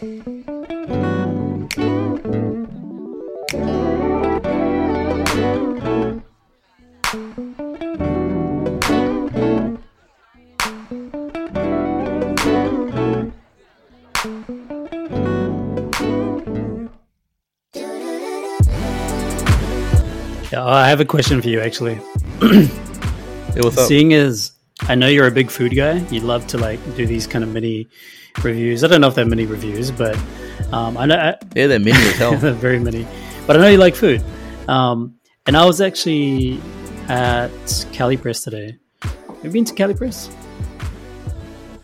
Yeah, I have a question for you actually. Hey, what's up? Seeing as I know you're a big food guy, you love to like do these kind of mini reviews. I don't know if they're mini reviews, but um, I know I, Yeah, they're mini as hell. they're very many. But I know you like food. Um, and I was actually at Cali Press today. Have you been to Cali Press?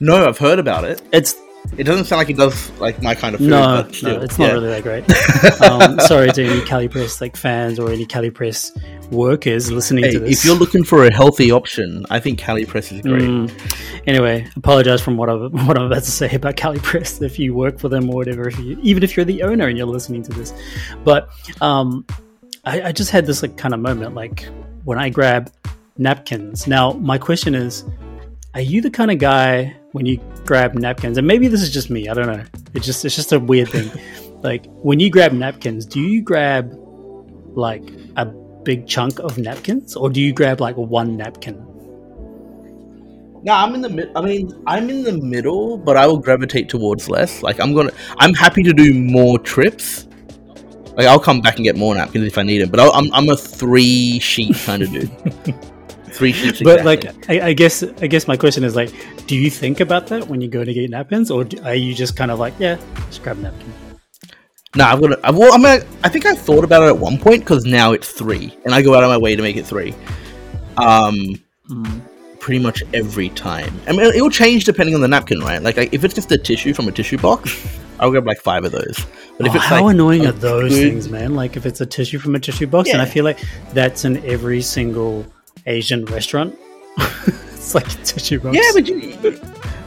no, I've heard about it. It's It doesn't sound like it does like my kind of food. no, no, it's not yeah. really that great. um, sorry to any Cali Press like fans or any Cali Press workers listening Hey, to this. if you're looking for a healthy option, I think Cali Press is great. Mm. Anyway, apologize from what I'm what I'm about to say about Cali Press. If you work for them or whatever, if you, even if you're the owner and you're listening to this, but um, I, I just had this like kind of moment, like when I grab napkins. Now, my question is, are you the kind of guy when you grab napkins? And maybe this is just me. I don't know. It's just it's just a weird thing. like when you grab napkins, do you grab like a big chunk of napkins, or do you grab like one napkin? No, I'm in the mid. I mean, I'm in the middle, but I will gravitate towards less. Like, I'm gonna. I'm happy to do more trips. Like, I'll come back and get more napkins if I need them. But I'll, I'm I'm a three sheet kind of dude. three sheets. but exactly. like I, I guess i guess my question is like do you think about that when you go to get napkins or do, are you just kind of like yeah just grab a napkin Nah, I've got. To, I, well, I'm gonna. I think I thought about it at one point because now it's three, and I go out of my way to make it three. Um, Mm. pretty much every time. I mean, it will change depending on the napkin, right? Like, like if it's just a tissue from a tissue box, I'll grab like five of those. But if Oh, it's how like annoying are those things man like if it's a tissue from a tissue box and i feel like that's in every single asian restaurant it's like a tissue box Yeah, but you,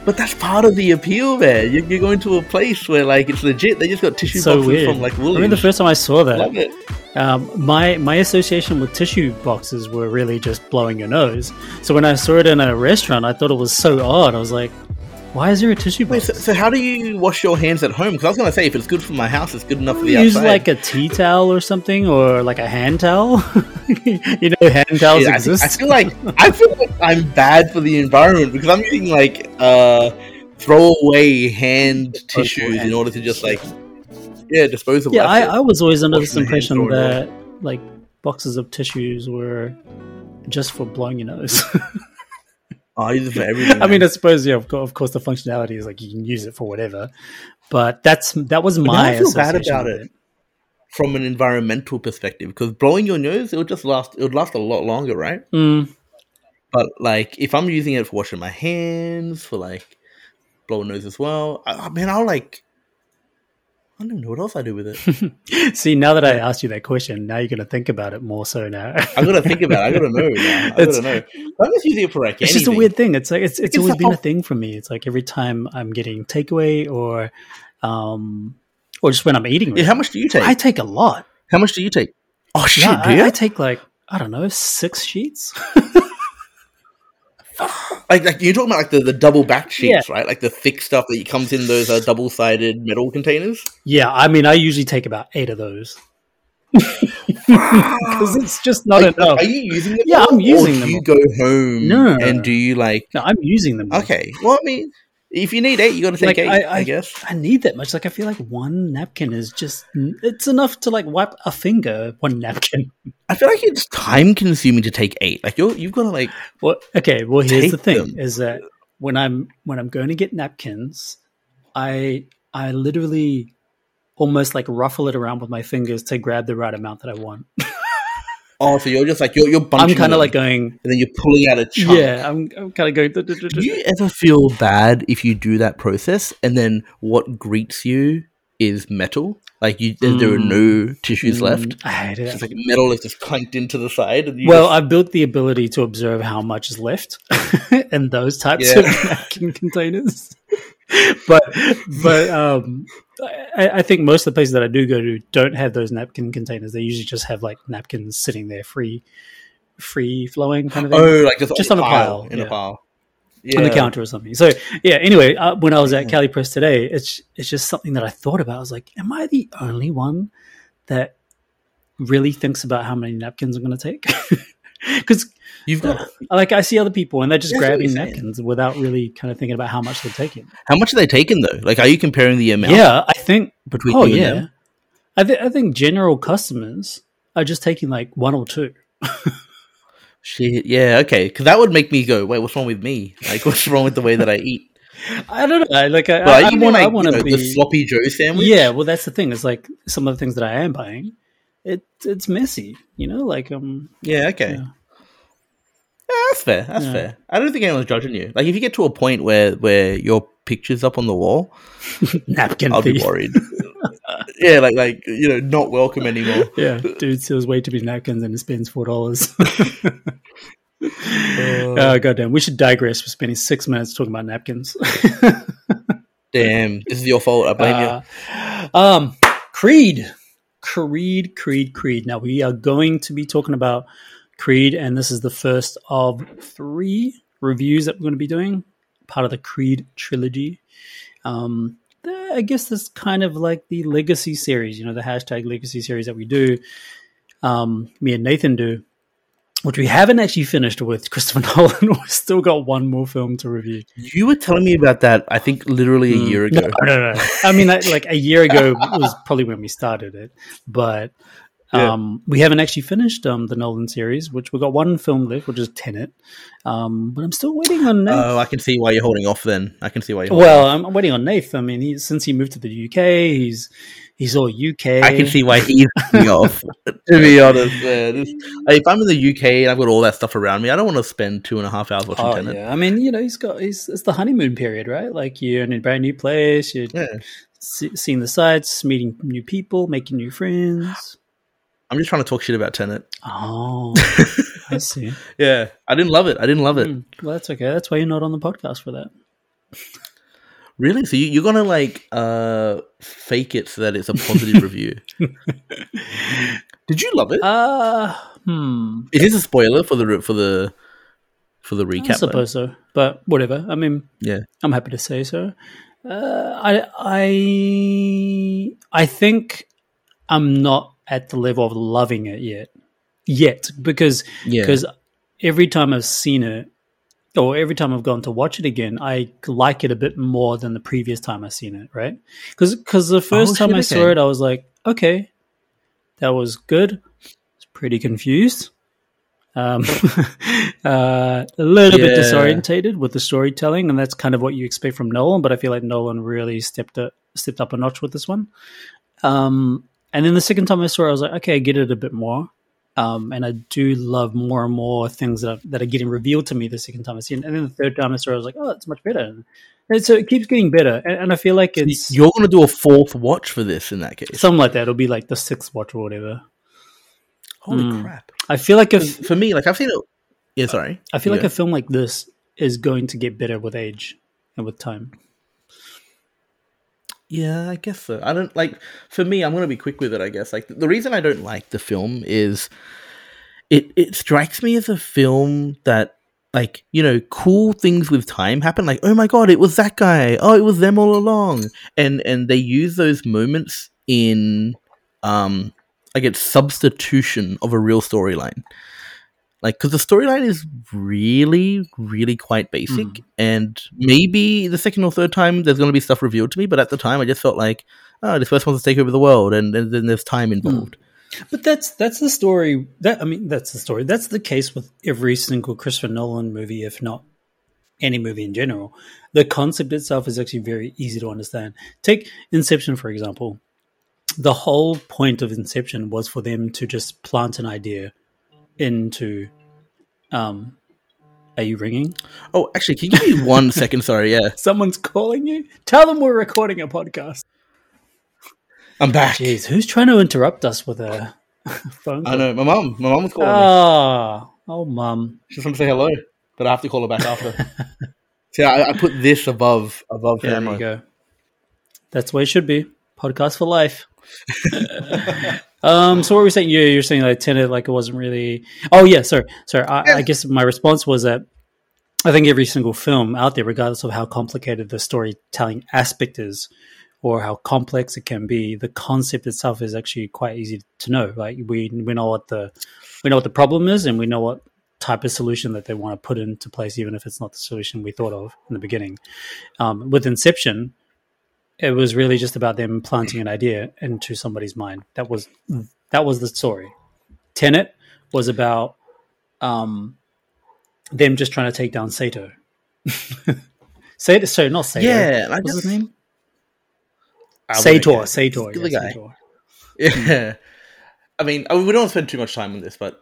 but that's part of the appeal, man. You're, you're going to a place where like it's legit. They just got tissue so boxes weird from like Woolies. i mean the first time i saw that. Um, my my association with tissue boxes were really just blowing your nose. So when I saw it in a restaurant, I thought it was so odd. I was like, "Why is there a tissue Wait, box?" so, so how do you wash your hands at home? Because I was gonna say if it's good for my house, it's good enough for the outside. use outside. like a tea towel or something, or like a hand towel. you know, hand towels Yeah, I, exist. I feel like I feel like I'm bad for the environment because I'm using like uh throwaway hand tissues in order to just like yeah disposable. yeah, I, I was always under this impression that like boxes of tissues were just for blowing your nose. I use it for everything. I mean, I suppose yeah, of course, of course, the functionality is like you can use it for whatever. But that's that was my I feel bad about with it from an environmental perspective because blowing your nose it would just last. It would last a lot longer, right? Mm, But like if I'm using it for washing my hands for like blowing nose as well, I, I mean, I'll like. I don't even know what else I do with it. See, now that I asked you that question, now you're going to think about it more so now. I gotta think about it. I gotta know. Now. I It's- gotta know. I'm just using it for like it's just a weird thing. It's like it's it's It's always been a thing for me. It's like every time I'm getting takeaway or um or just when I'm eating, Yeah, how much do you take? I take a lot. how much do you take? Oh shit, Yeah? I, I take like I don't know six sheets. like, like you're talking about like the, the double back sheets, right? Like the thick stuff that comes in those uh, double sided metal containers. yeah, I mean I usually take about eight of those because it's just not Like, enough. are you using them? Yeah, I'm using them Do you go home no, and do you like? No, I'm using them. Okay, well, I mean, if you need eight, you got to take Like, eight. I- I, I- guess. I need that much. Like I feel like one napkin is just it's enough to like wipe a finger. One napkin. I feel like it's time consuming to take eight. Like you're, you've got to like. Well, okay. Well, here's the thing: them. is that when I'm when I'm going to get napkins, I I literally almost like ruffle it around with my fingers to grab the right amount that I want. Oh, so you're just like you're you're bunching. I'm kind of like going, and then you're pulling out a chunk. yeah. I'm I'm kind of going. "Duh, duh, duh, Do you ever feel bad if you do that process and then what greets you is metal? Like you, there- there are no tissues left. Mm, I hate it. It's like metal is just clanked into the side. And you Well, just- I've built the ability to observe how much is left in those types Yeah. of napkin containers. but but um, I, I think most of the places that I do go to don't have those napkin containers. They usually just have like napkins sitting there, free, free flowing kind of thing. oh, like just, just on a pile, pile, in yeah. a pile. yeah. on the counter or something. So yeah. Anyway, uh, when I was at Cali Press today, it's it's just something that I thought about. I was like, am I the only one that really thinks about how many napkins I'm going to take? Because You've got like I see other people and they're just That's grabbing napkins without really kind of thinking about how much they're taking. how much are they taking though? Like, are you comparing the amount Yeah, I think. between Oh yeah. I think I think general customers are just taking like one or two. Shit, yeah, okay. Because that would make me go, wait, what's wrong with me? Like, what's wrong with the way that I eat? I don't know. Like I, I, I want like, I want to be the sloppy Joe sandwich? Yeah, well, that's the thing. It's like some of the things that I am buying. It it's messy, you know. Like um, Yeah, okay. Yeah. Yeah, that's fair. That's Yeah. fair. I don't think anyone's judging you. Like, if you get to a point where where your picture's up on the wall, napkin I'll be worried. yeah, like like you know, not welcome anymore. Yeah, dude steals way too many napkins and spends four dollars. oh goddamn! We should digress. We're spending six minutes talking about napkins. Damn, this is your fault. I blame Uh, um, Creed, Creed, Creed, Creed. Now we are going to be talking about Creed, and this is the first of three reviews that we're going to be doing, part of the Creed trilogy. Um, the- I guess this kind of like the legacy series, you know, the hashtag legacy series that we do. Um, me and Nathan do, which we haven't actually finished with Christopher Nolan. We've still got one more film to review. you. Were telling me about that. I think literally a year ago. No, no, no. I mean, I- like a year ago was probably when we started it, but Yeah. um, we haven't actually finished um, the Nolan series, which we've got one film left, which is Tenet. Um, but I'm still waiting on Nath. Oh, I can see why you're holding off. Then I can see why you're. Holding well, I'm waiting on Nath. I mean, he, since he moved to the UK, he's he's all UK. I can see why he's holding off. To be honest, man. It's- if I'm in the UK and I've got all that stuff around me, I don't want to spend two and a half hours watching Oh Tenet. yeah, I mean, you know, he's got he's it's the honeymoon period, right? Like you're in a brand new place, you're Yeah. see, seeing the sights, meeting new people, making new friends. I'm just trying to talk shit about Tenet. Oh, I see. Yeah, I didn't love it. I didn't love it. Hmm, Well, that's okay. That's why you're not on the podcast for that. Really? So you, you're gonna like uh fake it so that it's a positive review? Did you love it? Uh, hmm. Is this a spoiler for the for the for the recap? I though? suppose so, but whatever. I mean, Yeah. I'm happy to say so. Uh, I, I, I think I'm not at the level of loving it yet, yet because Yeah. because every time I've seen it, or every time I've gone to watch it again, I like it a bit more than the previous time I've seen it. Right? Because because the first Oh, time I saw it, I was like, okay, that was good. I was pretty confused. Um, uh, a little bit Yeah. disorientated with the storytelling, and that's kind of what you expect from Nolan. But I feel like Nolan really stepped up, stepped up a notch with this one. Um, and then the second time I saw it, I was like, okay, I get it a bit more. Um, and I do love more and more things that are, that are getting revealed to me the second time I see it. And then the third time I saw it, I was like, oh, it's much better. And so it keeps getting better. And, and I feel like it's You're gonna do a fourth watch for this in that case. something like that. It'll be like the sixth watch or whatever. Holy Mm. crap! I feel like if For me, like I've seen it. Yeah, sorry. I feel like a film like this is going to get better with age and with time. Yeah, I guess so. I don't like. For me, I'm gonna be quick with it. I guess like the reason I don't like the film is it it strikes me as a film that like you know cool things with time happen. Like oh my god, it was that guy. Oh, it was them all along. And and they use those moments in um like it's substitution of a real storyline. Like because the storyline is really really quite basic Mm. and maybe the second or third time there's going to be stuff revealed to me but at the time i just felt like oh this person wants to take over the world and, and then there's time involved But that's that's the story. That I mean, that's the story. That's the case with every single Christopher Nolan movie, if not any movie in general. The concept itself is actually very easy to understand. Take Inception for example. The whole point of Inception was for them to just plant an idea into. Um, are you ringing? oh actually can you give me one second sorry yeah Someone's calling you. Tell them we're recording a podcast. i'm back Jeez, who's trying to interrupt us with a phone call? i know my mom my mom was calling me Oh, mum. she just want to say hello but i have to call her back after see I, I put this above above Yeah, there family you go. That's where it should be. Podcast for life. um. So what were we saying? You you're saying like Tenet, like it wasn't really. Oh yeah. Sorry. Sorry. I, I guess my response was that I think every single film out there, regardless of how complicated the storytelling aspect is or how complex it can be, the concept itself is actually quite easy to know. Like we we know what the we know what the problem is, and we know what type of solution that they want to put into place, even if it's not the solution we thought of in the beginning. Um, with Inception, it was really just about them planting an idea into somebody's mind. That was that was the story. Tenet was about um, them just trying to take down Sato. Sato, sorry, not Sato. Yeah, I what's just- his name? Sator. Sator. yeah, The guy. Sator. Yeah. I mean, I, we don't spend too much time on this, but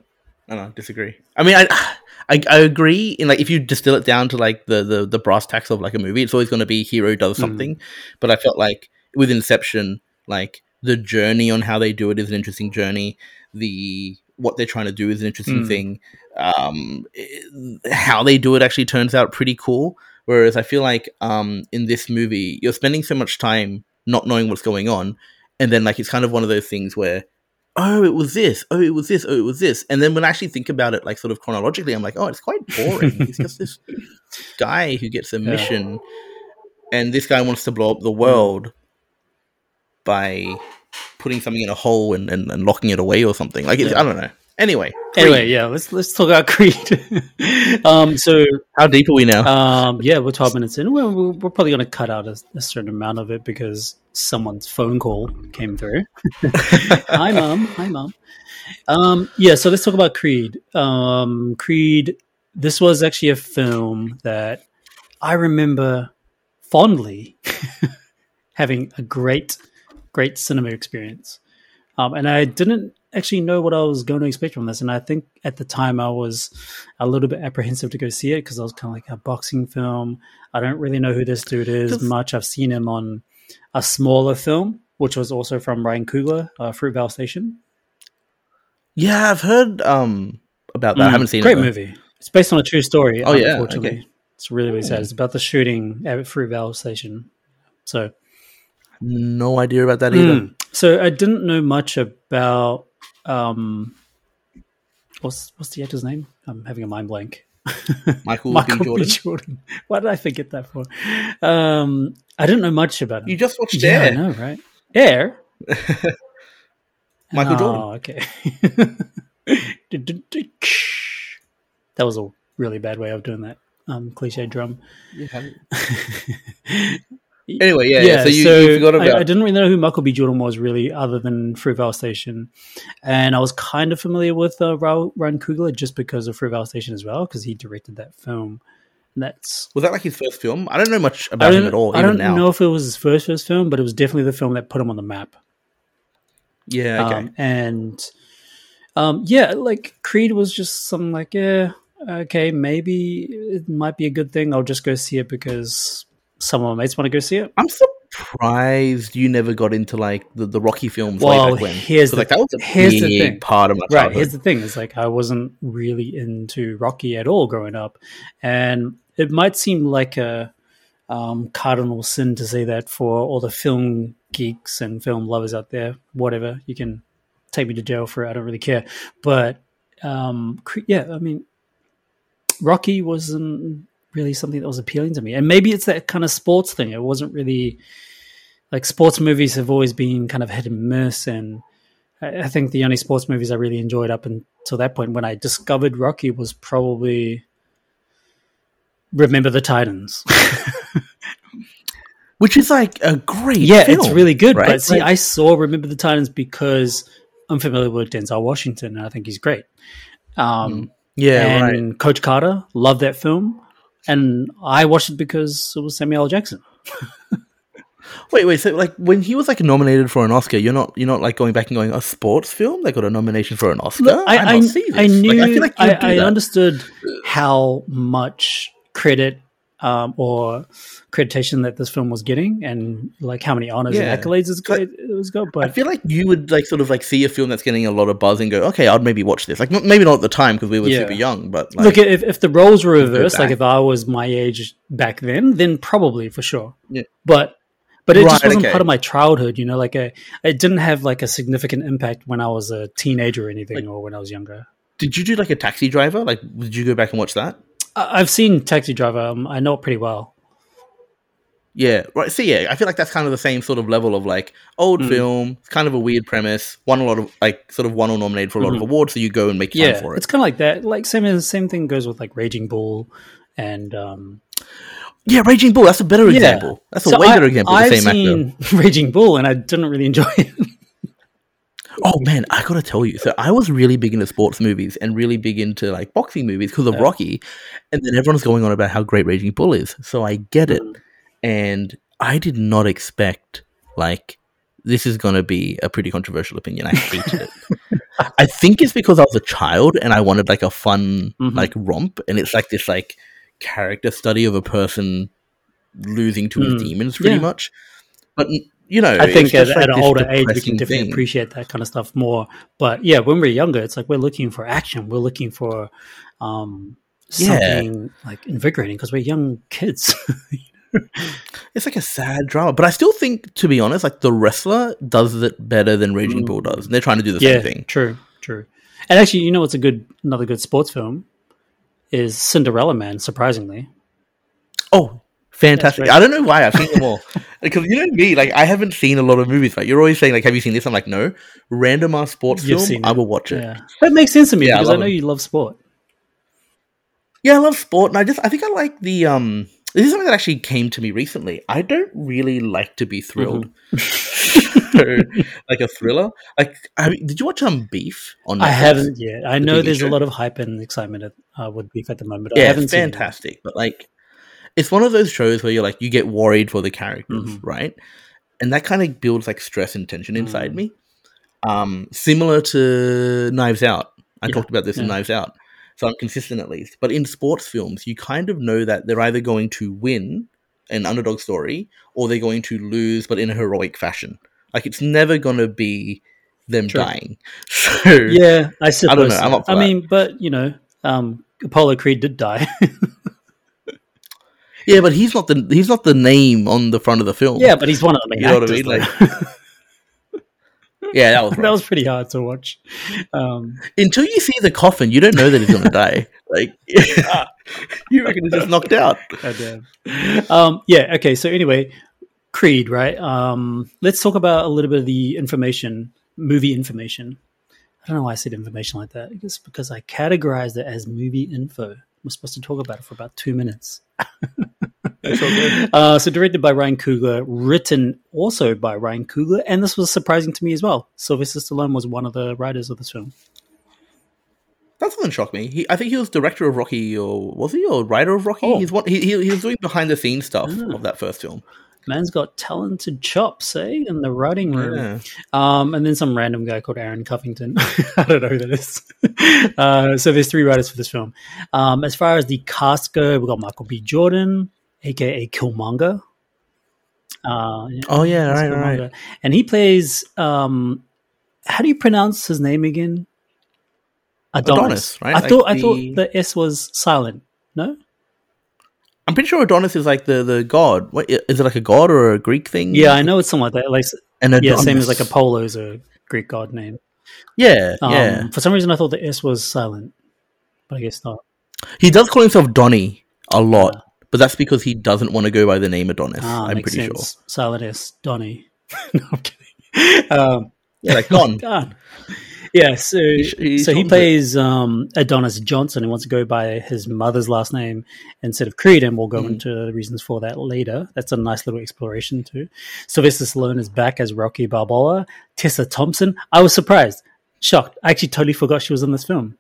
I don't know, disagree. I mean, I, I I agree in like if you distill it down to like the the, the brass tacks of like a movie, it's always going to be hero does something. But I felt like with Inception, like the journey on how they do it is an interesting journey. The what they're trying to do is an interesting Mm. thing. Um, i- how they do it actually turns out pretty cool. Whereas I feel like um in this movie, you're spending so much time not knowing what's going on, and then like it's kind of one of those things where oh it was this oh it was this oh it was this. And then when i actually think about it like sort of chronologically i'm like oh it's quite boring. He's just this guy who gets a Yeah. mission and this guy wants to blow up the hmm. world by putting something in a hole and, and, and locking it away or something. Like it's, Yeah. i don't know anyway Anyway, yeah, let's let's talk about Creed. um, so how deep are we now um, yeah, we're twelve minutes in. We're, we're we're probably going to cut out a, a certain amount of it because someone's phone call came through. Hi, mom. Hi, mom. Um, yeah, so let's talk about Creed. Um, Creed. This was actually a film that I remember fondly having a great, great cinema experience. Um, and I didn't actually know what I was going to expect from this. And I think at the time I was a little bit apprehensive to go see it because I was kind of like a boxing film. I don't really know who this dude is much. I've seen him on a smaller film, which was also from Ryan Coogler, uh, Fruitvale Station. yeah i've heard um about that i Mm, haven't seen great it Great movie. It's based on a true story. Oh, yeah, unfortunately. okay. It's really really sad. It's about the shooting at Fruitvale Station. So no idea about that either Mm. So I didn't know much about um, what's what's the actor's name? I'm having a mind blank. michael, Michael B. jordan B. Jordan. Why did I forget that for? Um, I didn't know much about him. you just watched yeah, I Air. know, right? Air. Michael oh, Jordan. okay. that was a really bad way of doing that um, cliche drum. You haven't- anyway yeah, yeah, so you, so you forgot about I, I didn't really know who Michael B. Jordan was really, other than Fruitvale Station, and I was kind of familiar with uh, Ra- Ryan Coogler just because of Fruitvale Station as well, because he directed that film. And that's Was that like his first film? I don't know much about him at all. I don't now. know if it was his first first film, but it was definitely the film that put him on the map. Yeah, okay. Um, and um, yeah, like Creed was just something like, yeah, okay, maybe it might be a good thing. I'll just go see it because some of my mates want to go see it. I'm surprised you never got into like the, the Rocky films way Well, back when. here's the- like that was a here's big the thing. part of my Right. Here's the thing: is like I wasn't really into Rocky at all growing up, and it might seem like a um, cardinal sin to say that for all the film geeks and film lovers out there. Whatever, you can take me to jail for it. I don't really care. But um, yeah, I mean, Rocky wasn't really something that was appealing to me, and maybe it's that kind of sports thing. It wasn't really like sports movies have always been kind of hit and miss, and I I think the only sports movies I really enjoyed up until that point when I discovered Rocky was probably Remember the Titans. Which is like a great yeah, film, it's really good. right? But see, Like- I saw Remember the Titans because I'm familiar with Denzel Washington and I think he's great. Um, yeah, right. and Coach Carter, love that film. And I watched it because it was Samuel L. Jackson. Wait, wait. So, like, when he was like nominated for an Oscar, you're not you're not like going back and going a sports film. They got a nomination for an Oscar. Look, I, I, see I knew, Like, I like I, I understood how much credit um, or accreditation that this film was getting, and like how many honors Yeah. and accolades it's got, it was got. But I feel like you would like sort of like see a film that's getting a lot of buzz and go, okay, I'd maybe watch this. Like, m- maybe not at the time because we were Yeah. super young, but like, look, if if the roles were reversed, like if I was my age back then, then probably for sure. Yeah. But but it just wasn't okay. part of my childhood, you know. Like a, it didn't have like a significant impact when I was a teenager or anything, or when I was younger. did you do like a taxi driver? Like, did you go back and watch that? I- I've seen Taxi Driver. Um, I know it pretty well. Yeah, right. So yeah, I feel like that's kind of the same sort of level of like old Mm. film. It's kind of a weird premise. Won a lot of like sort of won or nominated for a lot Mhm. of awards. So you go and make time Yeah, for it. it's kind of like that. Like same as same thing goes with like Raging Bull, and um, Yeah, Raging Bull. That's a better Yeah. example. That's a so way I- better example. of I've the same actor. Raging Bull, and I didn't really enjoy it. Oh man, I gotta tell you. So I was really big into sports movies and really big into like boxing movies because of Yeah. Rocky, and then everyone's going on about how great Raging Bull is. So I get it, Mm. and I did not expect like this is gonna be a pretty controversial opinion. I hated it. I think it's because I was a child and I wanted like a fun Mhm. like romp, and it's like this like character study of a person losing to his Mm. demons, pretty Yeah. much. But you know, I think at, at an older age we can definitely thing. appreciate that kind of stuff more. But yeah, when we're younger, it's like we're looking for action. We're looking for um, Yeah. something like invigorating because we're young kids. It's like a sad drama, but I still think, to be honest, like the wrestler does it better than Raging Bull does. And they're trying to do the Mm. yeah, same thing. true, true. And actually, you know what's a good another good sports film is Cinderella Man. Surprisingly, Oh, fantastic! I don't know why I've seen them all because you know me, like I haven't seen a lot of movies. Right? You're always saying like, "Have you seen this?" I'm like, "No." Random ass sports You've film, I will watch it. yeah, that makes sense to me Yeah, because I, love know it. you love sport. Yeah, I love sport, and I just I think I like the um. This is something that actually came to me recently. I don't really like to be thrilled. Mm-hmm. so, like a thriller. Like, I mean, did you watch um Beef on? I haven't yet. I know there's a lot of hype and excitement at, uh, with Beef at the moment. I yeah, haven't it's seen it. fantastic. But like, it's one of those shows where you're like, you get worried for the characters, Mhm. right? And that kind of builds like stress and tension inside Mm. me. Um, similar to Knives Out. I Yeah, talked about this in. Knives Out, so I'm consistent at least. But in sports films, you kind of know that they're either going to win an underdog story or they're going to lose, but in a heroic fashion. Like it's never going to be them True. dying. So Yeah, I suppose. know, I'm so. up for I that. mean, but you know, um, Apollo Creed did die. yeah, but he's not the he's not the name on the front of the film. yeah, but he's one of the main You know what I actors. mean? though. yeah, that was that was pretty hard to watch. Um, until you see the coffin, you don't know that he's gonna die. Like you reckon he's just knocked out. goddamn. um, yeah. Okay. So anyway, Creed, right? Um, let's talk about a little bit of the information, movie information. I don't know why I said information like that. I guess because I categorized it as movie info. We're supposed to talk about it for about two minutes. Uh, so directed by Ryan Coogler, written also by Ryan Coogler, and this was surprising to me as well. Sylvester Stallone was one of the writers of this film. That doesn't shock me. He, I think he was director of Rocky, or was he, or writer of Rocky? Oh. He's one. He, he, he was doing behind the scenes stuff Ah. of that first film. Man's got talented chops, eh, in the writing room. Yeah. Um, and then some random guy called Aaron Covington. I don't know who that is. uh, so there's three writers for this film. Um, as far as the cast go, we've got Michael B. Jordan, aka Killmonger. Uh, yeah, Oh yeah, right, right. And he plays. Um, how do you pronounce his name again? Adonis. Adonis, right? I Like thought I thought the S was silent. No. I'm pretty sure Adonis is like the the god. What is it like a god or a Greek thing? Yeah, I know it's something like that. Like And yeah, same as like Apollo is a Greek god name. Yeah, Um, yeah. For some reason, I thought the S was silent, but I guess not. He does call himself Donny a lot, but that's because he doesn't want to go by the name Adonis. Ah, I'm pretty sense. Silent S, Donny. no, I'm kidding. Um. Yeah, like Don. God. Yeah, so sh- he so he plays um, Adonis Johnson and wants to go by his mother's last name instead of Creed, and we'll go Mhm. into the reasons for that later. That's a nice little exploration too. Sylvester Stallone is back as Rocky Balboa. Tessa Thompson, I was surprised, shocked. I actually totally forgot she was in this film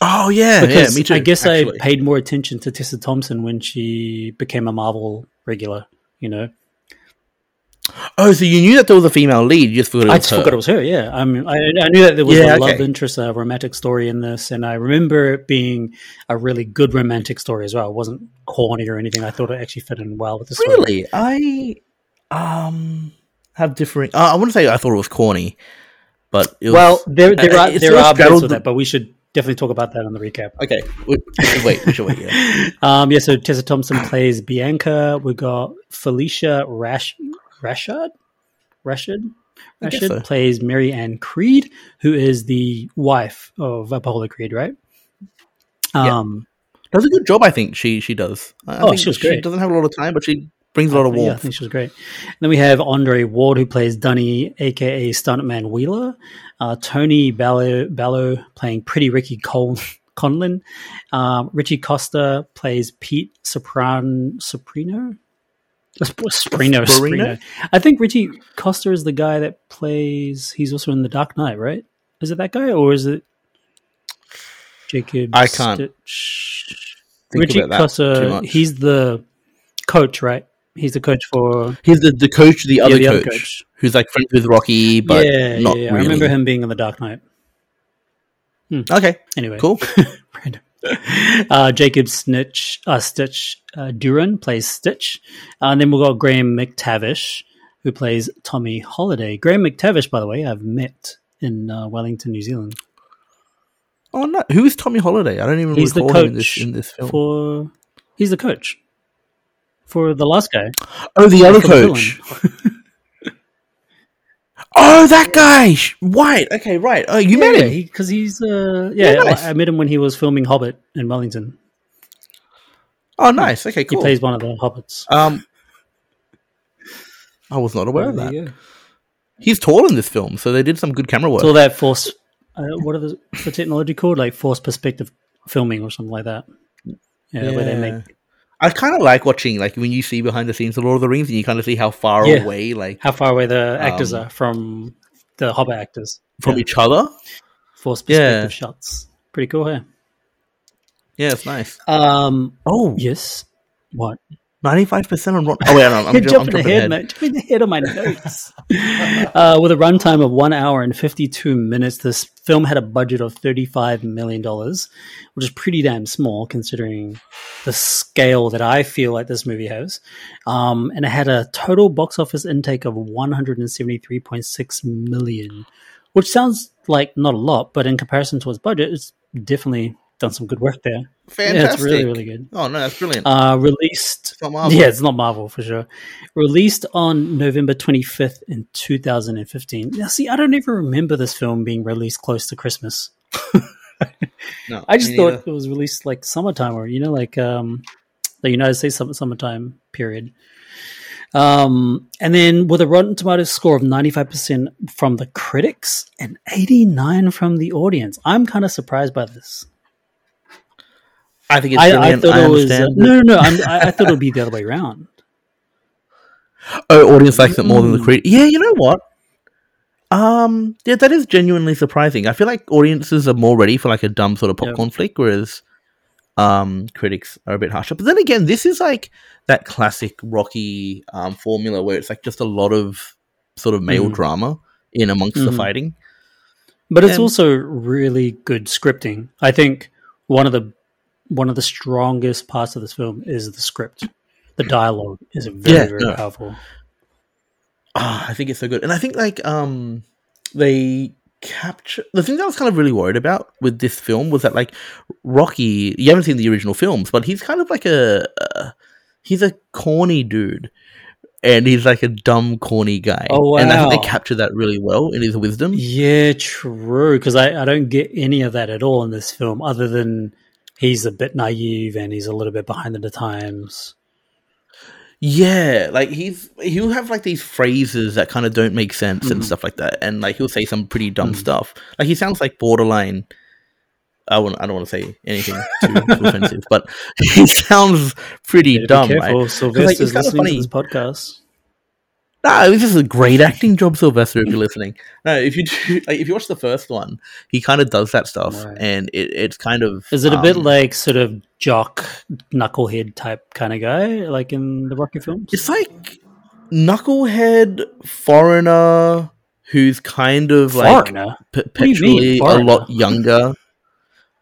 Oh yeah, because yeah, me too. I guess actually. I paid more attention to Tessa Thompson when she became a Marvel regular. You know, Oh, so you knew that there was a female lead? You just forgot it was I just her. forgot it was her. Yeah, I mean, I, I knew that there was Yeah, a love okay. interest, a romantic story in this, and I remember it being a really good romantic story as well. It wasn't corny or anything. I thought it actually fit in well with the story. Really, I um have different... Uh, I wouldn't say I thought it was corny, but it was, Well, there there uh, are there are bits of that, but we should definitely talk about that in the recap. okay. Wait, wait, we should wait. Yeah. Um, yeah, so Tessa Thompson plays Bianca. We got Phylicia Rash Rashad Rashid Rashid so. plays Mary Ann Creed, who is the wife of Apollo Creed, right? Yeah. Um, does a good job. I think she she does. I Oh, think she was great. doesn't have a lot of time, but she brings a lot of Yeah, I think she was great. And then we have Andre Ward, who plays Dunny, aka Stuntman Wheeler. Uh, Tony Ballo, Ballo playing Pretty Ricky Col- Conlan. Um, Ritchie Coster plays Pete Sopran Soprino. Soprino, Sperino? Soprino. I think Ritchie Coster is the guy that plays. He's also in The Dark Knight, right? Is it that guy or is it Jacob? I can't Stitch? Think Richie about that too Costa. He's the coach, right? He's the coach for He's the, the coach, the other, the coach, other coach. who's like friends with Rocky, but yeah, not yeah, yeah. really. I remember him being in the Dark Knight. Hmm. Okay, Anyway, cool. Random. uh, Jacob Snitch, uh, Stitch uh, Duran plays Stitch, uh, and then we've got Graham McTavish who plays Tommy Holiday. Graham McTavish, by the way, I've met in uh, Wellington, New Zealand. Oh no, who is Tommy Holiday? I don't even He's the recall him in coach this in this film. for. He's the coach for the last guy. oh, the other coach. oh, that guy, Sh- White. Okay, right. Oh, you met him. because he's uh, yeah. Oh, nice. I, I met him when he was filming Hobbit in Wellington. oh, nice. Okay, cool. He plays one of the hobbits. um, I was not aware of that. you. He's tall in this film, so they did some good camera work. It's all that force. Uh, what are the, the technology called? Like force perspective filming or something like that. Yeah, where they make I kind of like watching, like when you see behind the scenes of Lord of the Rings, and you kind of see how far Yeah. away, like how far away the actors Um, are from the Hobbit actors. from Yeah. each other. Force Yeah. perspective shots. Pretty cool, hey? Yeah, it's nice. Um, Oh, yes. What? 95% on Rotten. Oh, wait, no, I'm, I'm jumping jumping ahead, mate. Jumping ahead of my notes. uh, with a runtime of one hour and 52 minutes, this film had a budget of $35 million, which is pretty damn small considering the scale that I feel like this movie has. Um, and it had a total box office intake of 173.6 million, which sounds like not a lot, but in comparison to its budget, it's definitely done some good work there. Fantastic. Yeah, it's really, really good. Oh, no, that's brilliant. Uh, released It's not Marvel. yeah, it's not Marvel for sure. Released on November 25th in 2015. Now, see, I don't even remember this film being released close to Christmas. no, I just thought it was released like summertime or, you know, like um, the United States summer, summertime period. Um, and then with a Rotten Tomatoes score of 95% from the critics and 89 from the audience. I'm kind of surprised by this. I think it's I, I thought I, it was uh, no, no, no. I'm, I, I thought it would be the other way around. Oh, audience likes it more than the Mm. critic. Yeah, you know what? Um, yeah, that is genuinely surprising. I feel like audiences are more ready for like a dumb sort of Yeah. popcorn flick, whereas um, critics are a bit harsher. But then again, this is like that classic Rocky um, formula where it's like just a lot of sort of male Mhm. drama in amongst the Mhm. fighting. But it's also really good scripting. I think one of the one of the strongest parts of this film is the script. The dialogue is very, Yeah, very no. powerful. Ah, I think it's so good, and I think like um, they capture the thing that I was kind of really worried about with this film was that like Rocky, you haven't seen the original films, but he's kind of like a uh, he's a corny dude, and he's like a dumb corny guy. Oh, And I think they capture that really well in his wisdom. Yeah, true. Because I, I don't get any of that at all in this film, other than he's a bit naive and he's a little bit behind the times. Yeah, like he's he'll have like these phrases that kind of don't make sense and Mhm. stuff like that, and like he'll say some pretty dumb Mhm. stuff. Like he sounds like borderline. I won't, I don't want to say anything too, too offensive, but he sounds pretty Yeah, dumb. be Right? careful. Sylvester's it's kinda listening funny. to this podcast. No, this is a great acting job, Sylvester. If you're listening, no, if you do, like, if you watch the first one, he kind of does that stuff, Right. and it, it's kind of Is it a bit um, like sort of jock, knucklehead type kind of guy, like in the Rocky films? It's like knucklehead foreigner who's kind of like Foreigner. p- do you mean, perpetually a lot younger.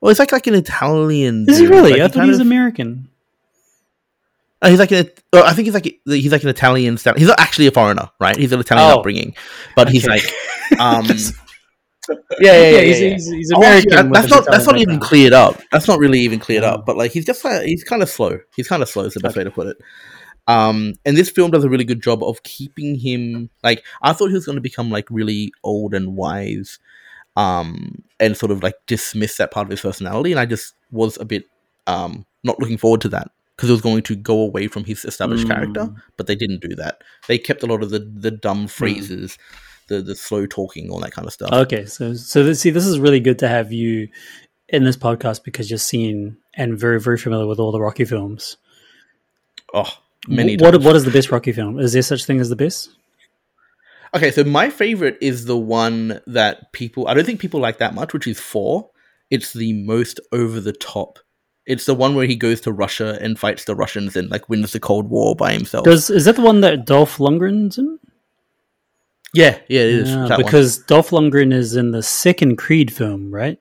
Well, it's like like an Italian. Is he really? Like, I he thought he was of- American. Oh, he's like an. Oh, I think he's like he's like an Italian. Style. He's not actually a foreigner, right? He's an Italian Oh. upbringing, but he's Okay. like, um, yeah, yeah, yeah, yeah. he's, yeah. he's, he's Oh, American. actually, that's not that's not even background. cleared up. That's not really even cleared Oh. up. But like he's just like he's kind of slow. He's kind of slow. Is the best way to put it. Um, and this film does a really good job of keeping him like I thought he was going to become like really old and wise, um, and sort of like dismiss that part of his personality. And I just was a bit um not looking forward to that because it was going to go away from his established Mm. character, but they didn't do that. They kept a lot of the the dumb phrases, the the slow talking, all that kind of stuff. Okay, so so this, see, this is really good to have you in this podcast because you're seen and very very familiar with all the Rocky films. oh, many. what times. what is the best Rocky film? Is there such thing as the best? Okay, so my favorite is the one that people I don't think people like that much, which is four. It's the most over the top. It's the one where he goes to Russia and fights the Russians and like wins the Cold War by himself. Does is that the one that Dolph Lundgren's in? yeah, yeah, it is. Yeah, that one. because Dolph Lundgren is in the second Creed film, right?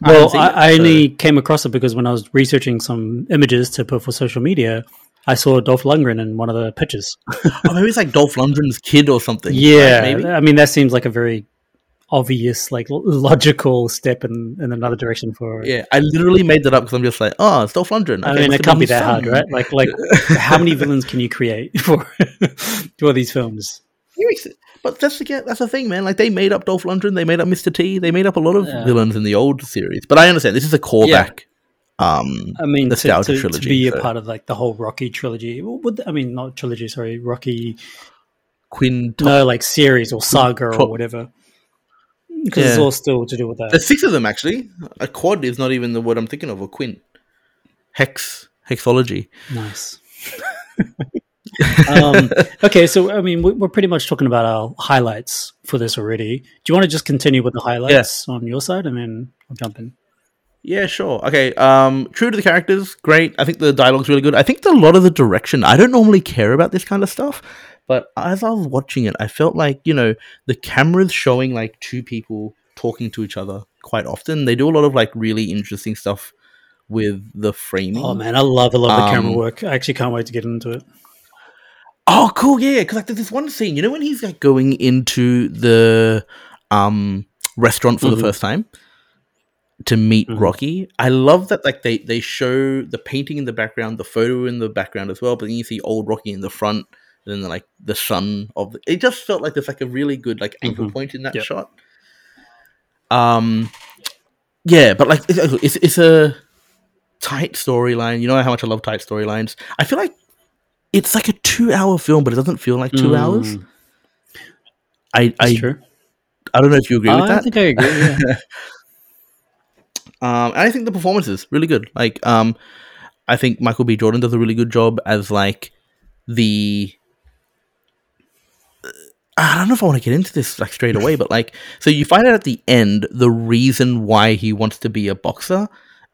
Well, I, it, I so- only came across it because when I was researching some images to put for social media, I saw Dolph Lundgren in one of the pictures. oh, maybe it's like Dolph Lundgren's kid or something. right? yeah, maybe. I mean that seems like a very obvious, like logical step in, in another direction for. Yeah, I literally made that up because I'm just like, oh, it's Dolph Lundgren. I mean, it can't be that hard, right? Like, like how many villains can you create for for these films? But that's the that's the thing, man. Like they made up Dolph Lundgren, they made up Mr. T, they made up a lot of Yeah. villains in the old series. But I understand this is a callback. Um, I mean, to, to, to trilogy, be a part of like the whole Rocky trilogy. Would, I mean, not trilogy, sorry, Rocky. Quinn. No, like series or saga or whatever. Because it's Yeah. all still to do with that. There's six of them actually. A quad is not even the word I'm thinking of. A quint. Hex hexology. Nice. um, okay, so I mean, we- we're pretty much talking about our highlights for this already. Do you want to just continue with the highlights on your side, and then I'll jump in? Yeah, sure. Okay. Um, true to the characters, great. I think the dialogue's really good. I think a lot of the direction. I don't normally care about this kind of stuff, but as I was watching it, I felt like you know the cameras showing like two people talking to each other quite often. They do a lot of like really interesting stuff with the framing. Oh man, I love, I love the camera Um, work. I actually can't wait to get into it. Oh, cool. Yeah, because like there's this one scene. You know when he's like going into the um restaurant for Mhm. the first time to meet Mhm. Rocky. I love that like they they show the painting in the background, the photo in the background as well, but then you see old Rocky in the front. Then like the sun of the, it just felt like there's like a really good like anchor Mhm. point in that Yep. shot. Um, yeah, but like it's, it's it's a tight storyline. You know how much I love tight storylines. I feel like it's like a two-hour film, but it doesn't feel like two Mm, hours. I That's I, true. I don't know if you agree with that I think I agree. Yeah. Um, I think the performance is really good. Like, um, I think Michael B. Jordan does a really good job as like the. I don't know if I want to get into this like straight away, but like, so you find out at the end the reason why he wants to be a boxer,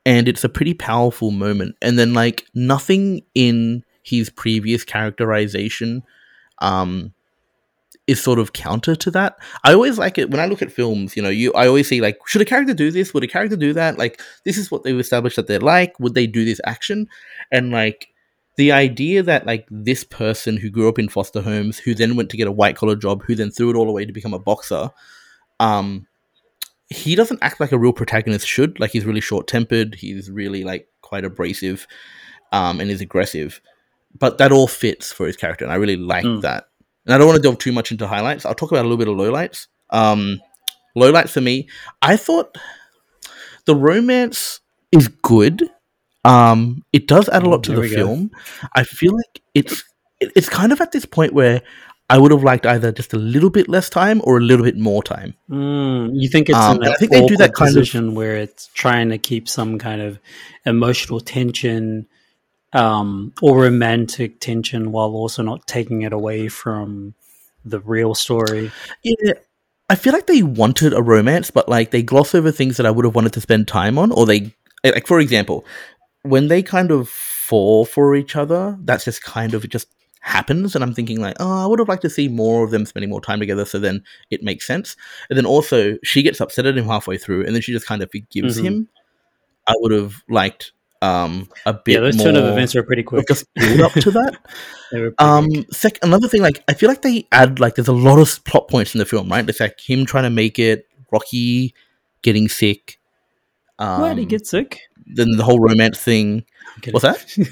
and it's a pretty powerful moment. And then like nothing in his previous characterization, um, is sort of counter to that. I always like it when I look at films. You know, you I always see like, should a character do this? Would a character do that? Like, this is what they've established that they're like. Would they do this action? And like the idea that like this person who grew up in foster homes, who then went to get a white collar job, who then threw it all away to become a boxer, um, he doesn't act like a real protagonist should. Like he's really short tempered. He's really like quite abrasive, um, and is aggressive. But that all fits for his character, and I really like Mm. that. And I don't want to delve too much into highlights. I'll talk about a little bit of lowlights. Um, lowlights for me, I thought the romance is good. Um, it does add a lot to There the we go. film. I feel like it's it's kind of at this point where I would have liked either just a little bit less time or a little bit more time. Mm, you think it's Um, I think they do that kind of- position where it's trying to keep some kind of emotional tension um, or romantic tension while also not taking it away from the real story. Yeah, I feel like they wanted a romance, but like they gloss over things that I would have wanted to spend time on, or they like, for example, when they kind of fall for each other, that's just kind of it just happens, and I'm thinking like, oh, I would have liked to see more of them spending more time together, so then it makes sense. And then also, she gets upset at him halfway through, and then she just kind of forgives Mhm. him. I would have liked um a bit Yeah, those more turn of events are pretty quick. just build up to that. Um, sec- another thing, like I feel like they add like there's a lot of plot points in the film, right? It's like him trying to make it, Rocky getting sick. Um, Why did he get sick? Then the whole romance thing. What's that?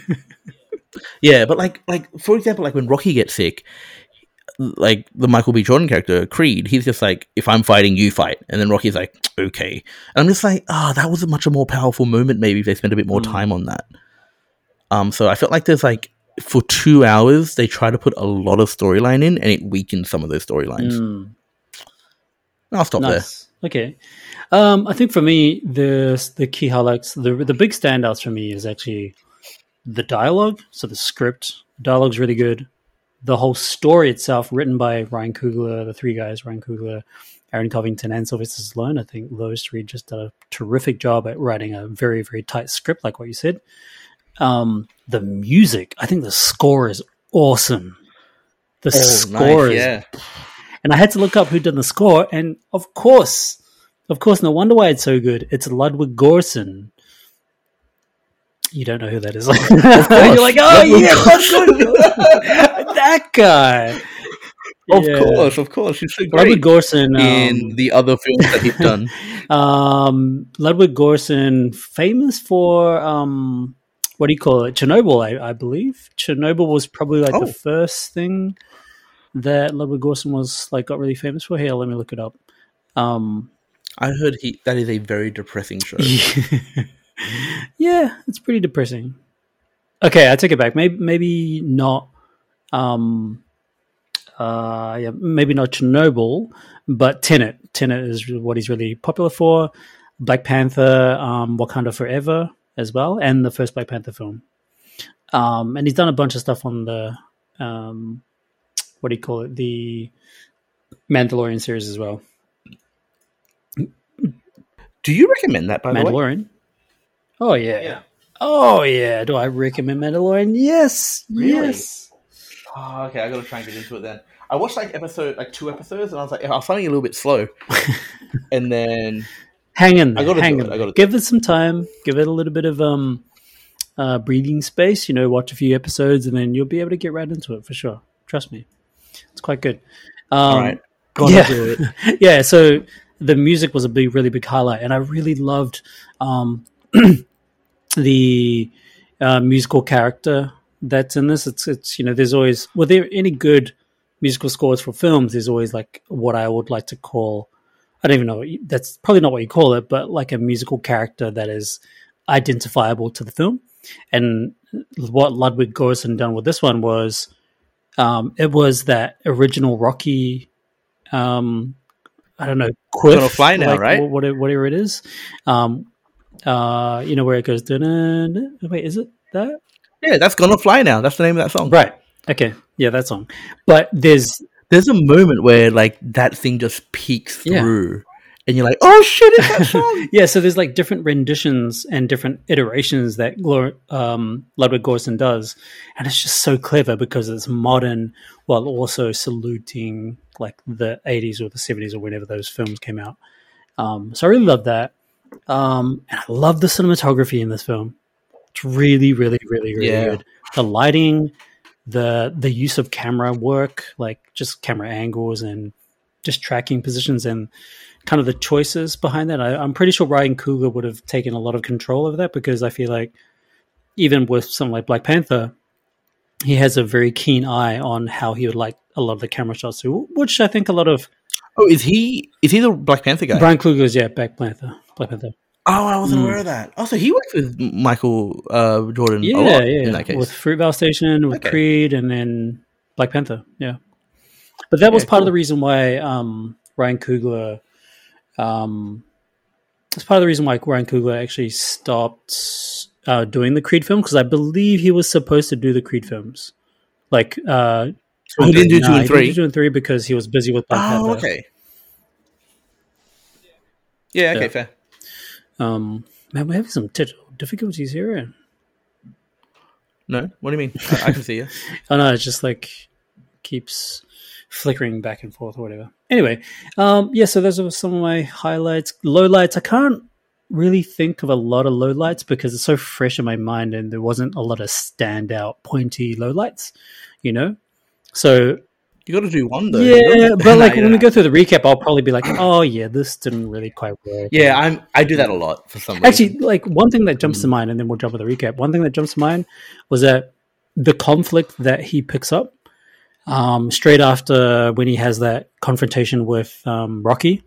Yeah, but like like for example, like when Rocky gets sick, like the Michael B. Jordan character, Creed, he's just like, if I'm fighting, you fight. And then Rocky's like, okay. And I'm just like, ah, that was a much more powerful moment. Maybe if they spent a bit more Mm. time on that. Um, so I felt like there's like, for two hours, they try to put a lot of storyline in and it weakens some of those storylines. Mm. I'll stop there. Nice. Okay. Um, I think for me, the the key highlights, the the big standouts for me is actually the dialogue. So the script, the dialogue's really good. The whole story itself, written by Ryan Coogler, the three guys, Ryan Coogler, Aaron Covington, and Sylvester Stallone. I think those three just did a terrific job at writing a very very tight script, like what you said. Um, the music, I think the score is awesome. The Oh, score nice, is yeah. and I had to look up who did the score, and of course, of course, no wonder why it's so good. It's Ludwig Göransson. You don't know who that is. You're like, oh yeah, that guy. Of Yeah. course, of course. He's so Ludwig Göransson. Um, in the other films that he's done. um, Ludwig Göransson, famous for um, what do you call it? Chernobyl, I, I believe. Chernobyl was probably like Oh. the first thing that Ludwig Göransson was like got really famous for. Here, let me look it up. Um, I heard he that is a very depressing show. yeah, it's pretty depressing. Okay, I take it back. Maybe maybe not. Um, uh, yeah, maybe not Chernobyl, but Tenet. Tenet is what he's really popular for. Black Panther, um, Wakanda Forever as well, and the first Black Panther film. Um, and he's done a bunch of stuff on the um, what do you call it? The Mandalorian series as well. Do you recommend that by the way? Mandalorian. Oh yeah. Yeah. Oh yeah. Do I recommend Mandalorian? Yes. Really? Yes. Oh, okay, I gotta try and get into it then. I watched like episode like two episodes and I was like, I was finding it a little bit slow. and then Hang in there. I gotta hang do in it, I gotta Give it some time. Give it a little bit of um uh breathing space, you know, watch a few episodes and then you'll be able to get right into it for sure. Trust me. It's quite good. Um all right, gotta yeah. do it. yeah, so the music was a big, really big highlight, and I really loved um, the uh, musical character that's in this. It's, it's you know, there's always were there any good musical scores for films? There's always like what I would like to call. I don't even know. That's probably not what you call it, but like a musical character that is identifiable to the film. And what Ludwig Göransson done with this one was, um, it was that original Rocky um I don't know, quiff, Gonna Fly Now, like, right? wh- Whatever, whatever it is. Um uh you know where it goes wait, is it that? Yeah, that's gonna fly now. That's the name of that song. Right. Okay. Yeah, that song. But there's There's a moment where like that thing just peeks Yeah. through, and you're like, oh shit, it's that song. yeah, so there's like different renditions and different iterations that Glor- um, Ludwig Göransson does, and it's just so clever because it's modern while also saluting like the 80s or the 70s or whenever those films came out. Um, so I really love that, um, and I love the cinematography in this film. It's really, really, really, really Yeah. good. The lighting, the the use of camera work, like just camera angles and just tracking positions and kind of the choices behind that. I, I'm pretty sure Ryan Coogler would have taken a lot of control over that because I feel like even with something like Black Panther, he has a very keen eye on how he would like a lot of the camera shots to, which I think a lot of oh, is he? Is he the Black Panther guy? Ryan Coogler's yeah, Black Panther, Black Panther. Oh, I wasn't Mm. aware of that. Also, he worked with Michael uh, Jordan Yeah, lot yeah, in that case. with Fruitvale Station, with Okay. Creed, and then Black Panther. Yeah, but that was part of the reason why um, Ryan Coogler. Um, it's part of the reason why Ryan Coogler actually stopped uh, doing the Creed film because I believe he was supposed to do the Creed films, like uh, So he didn't do two nah, and he three? two and three because he was busy with Black Oh, Panther. okay. Yeah, okay, Yeah. fair. Um, man, we're having some technical difficulties here. No, what do you mean? I, I can see you. Oh no, it's just like keeps flickering back and forth or whatever. Anyway, um, yeah, so those are some of my highlights. Lowlights, I can't really think of a lot of lowlights because it's so fresh in my mind and there wasn't a lot of standout pointy lowlights, you know? So You got to do one though. Yeah, but like Nah, when we go through the recap, I'll probably be like, "Oh yeah, this didn't really quite work." yeah, I'm. I do that a lot for some reason. Actually, like one thing that jumps Mm. to mind, and then we'll jump to the recap. One thing that jumps to mind was that the conflict that he picks up um, straight after when he has that confrontation with um, Rocky,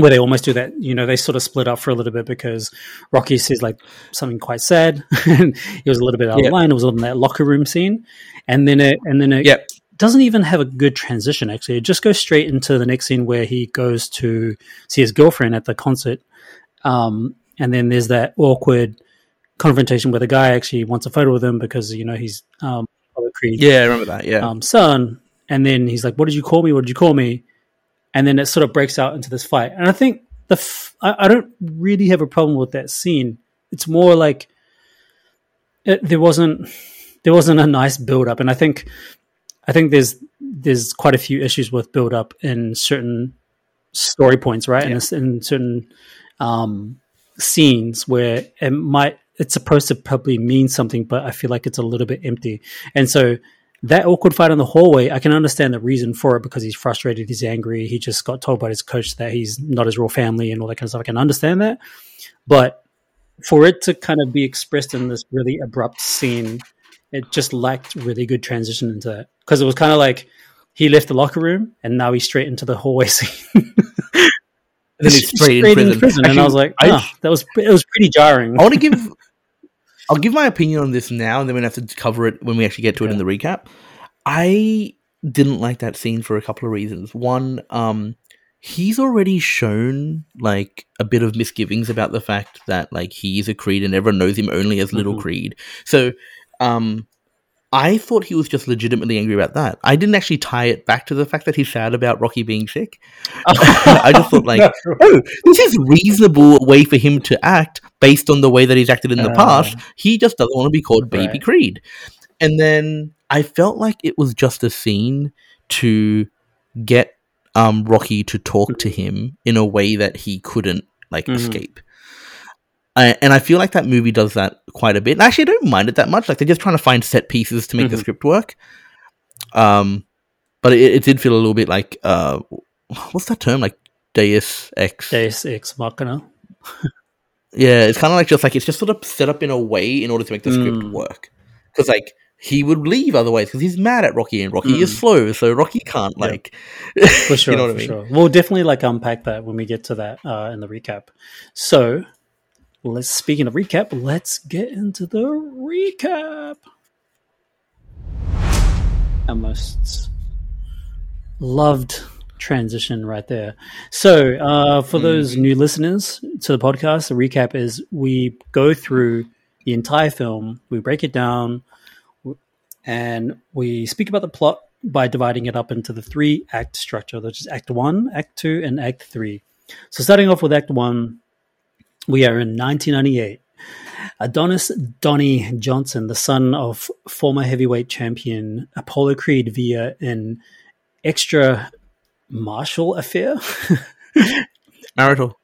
where they almost do that. You know, they sort of split up for a little bit because Rocky says like something quite sad, and he was a little bit out Yep. of line. It was in that locker room scene, and then it and then it Yep. doesn't even have a good transition. Actually, it just goes straight into the next scene where he goes to see his girlfriend at the concert, um, and then there's that awkward confrontation where the guy actually wants a photo with him because you know he's um, Creed Yeah, I remember that. Yeah. um, son, and then he's like, "What did you call me? What did you call me?" And then it sort of breaks out into this fight. And I think the f- I, I don't really have a problem with that scene. It's more like it, there wasn't there wasn't a nice build up, and I think I think there's there's quite a few issues with build up in certain story points, right? Yeah. And in certain um, scenes where it might it's supposed to probably mean something, but I feel like it's a little bit empty. And so that awkward fight in the hallway, I can understand the reason for it because he's frustrated, he's angry, he just got told by his coach that he's not his real family and all that kind of stuff. I can understand that. But for it to kind of be expressed in this really abrupt scene, it just lacked really good transition into that. Because it was kind of like he left the locker room and now he's straight into the hallway scene. And then he's straight, in prison. and I was Actually, like, I- "Ah, that was it was pretty jarring. I want to give. I'll give my opinion on this now, and then we have to cover it when we actually get to it in the recap. I didn't like that scene for a couple of reasons. One, um, he's already shown like a bit of misgivings about the fact that like he's a Creed and everyone knows him only as Little Mhm. Creed. So, um, I thought he was just legitimately angry about that. I didn't actually tie it back to the fact that he's sad about Rocky being sick. I just thought like oh, this is reasonable way for him to act based on the way that he's acted in the Uh, past. He just doesn't want to be called Baby Right. Creed. And then I felt like it was just a scene to get um, Rocky to talk to him in a way that he couldn't like Mhm. escape. I, and I feel like that movie does that quite a bit. And actually, I don't mind it that much. Like they're just trying to find set pieces to make the Mhm. script work. Um, but it, it did feel a little bit like uh, what's that term? Like Deus Ex. Deus Ex Machina. Yeah, it's kind of like just like it's just sort of set up in a way in order to make the script Mm. work. Because like he would leave otherwise because he's mad at Rocky and Rocky is Mm. slow, so Rocky can't Yeah. like. For sure, you know what for I mean? sure. We'll definitely like unpack that when we get to that uh, in the recap. So, let's speaking of recap, let's get into the recap. Our most loved transition right there. So, uh, for those new listeners to the podcast, the recap is we go through the entire film, we break it down, and we speak about the plot by dividing it up into the three act structure, which is Act One, Act Two, and Act Three. So, starting off with Act One, we are in 1998. Adonis Donnie Johnson, the son of former heavyweight champion Apollo Creed, via an extra martial affair. Marital,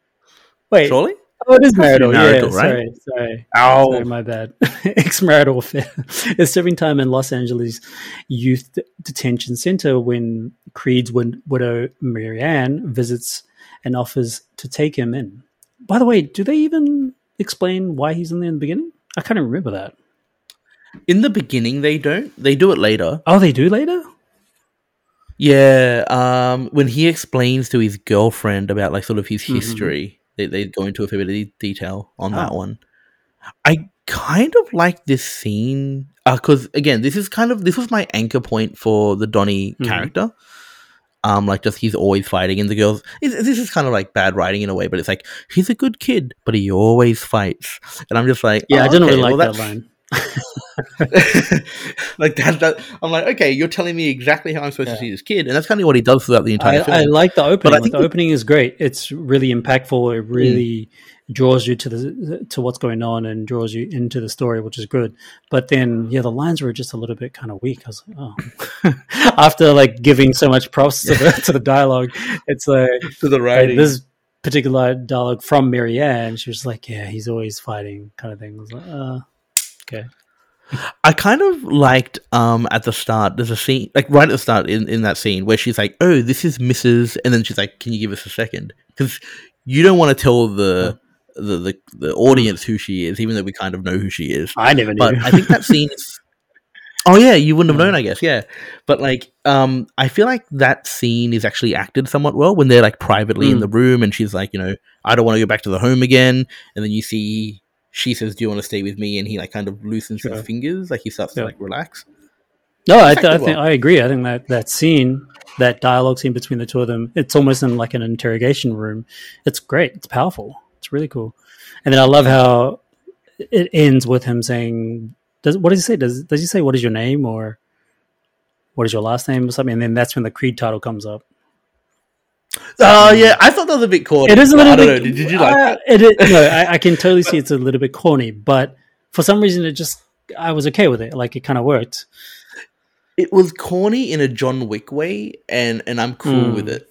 Wait, surely. oh, it is marital. marital, yeah, right? sorry, sorry. Oh, Sorry, my bad. Ex-marital affair is serving time in Los Angeles Youth D- Detention Center when Creed's wid- widow Marianne visits and offers to take him in. By the way, do they even explain why he's in there in the beginning? I can't remember that. in the beginning they don't. They do it later. Oh, they do later. Yeah, um, when he explains to his girlfriend about like sort of his Mhm. history, they, they go into a fair bit of detail on that Oh. one. I kind of like this scene because again, this is kind of this was my anchor point for the Donnie Mhm. character. Um, like just he's always fighting, and the girls. This is kind of like bad writing in a way, but it's like he's a good kid, but he always fights, and I'm just like, Yeah, I oh, didn't okay, really like well, that line. like that, that, I'm like, okay, you're telling me exactly how I'm supposed Yeah. to see this kid, and that's kind of what he does throughout the entire I, film. I like the opening. I Like, the the- opening is great. It's really impactful. It really draws you to the to what's going on and draws you into the story, which is good. But then, yeah, the lines were just a little bit kind of weak. I was like, oh, after like giving so much props to the to the dialogue, it's like, to the like writing. this particular dialogue from Marianne. She was like, yeah, he's always fighting, kind of thing. I was like, uh, okay, I kind of liked um at the start. There's a scene like right at the start in, in that scene where she's like, "Oh, this is Mrs." and then she's like, "Can you give us a second? Because you don't want to tell the, the the the audience who she is, even though we kind of know who she is. I never knew. But I think that scene is. Oh yeah, you wouldn't have known, I guess. Yeah, but like, um, I feel like that scene is actually acted somewhat well when they're like privately in Mm. the room, and she's like, you know, I don't want to go back to the home again, and then you see she says, "Do you want to stay with me?" and he like kind of loosens Sure. his fingers, like he starts Yeah. to like relax. No, I, th- I think. I agree. I think that that scene, that dialogue scene between the two of them, it's almost in like an interrogation room. It's great. It's powerful. It's really cool. And then I love how it ends with him saying, "Does what does he say? Does does he say what is your name or what is your last name or something?" And then that's when the Creed title comes up. Oh yeah, I thought that was a bit corny. It is a little I don't bit. know. Did, you like uh, that? it? Is, no, I, I can totally see it's a little bit corny, but for some reason, it just I was okay with it. Like it kind of worked. It was corny in a John Wick way, and and I'm cool Mm. with it.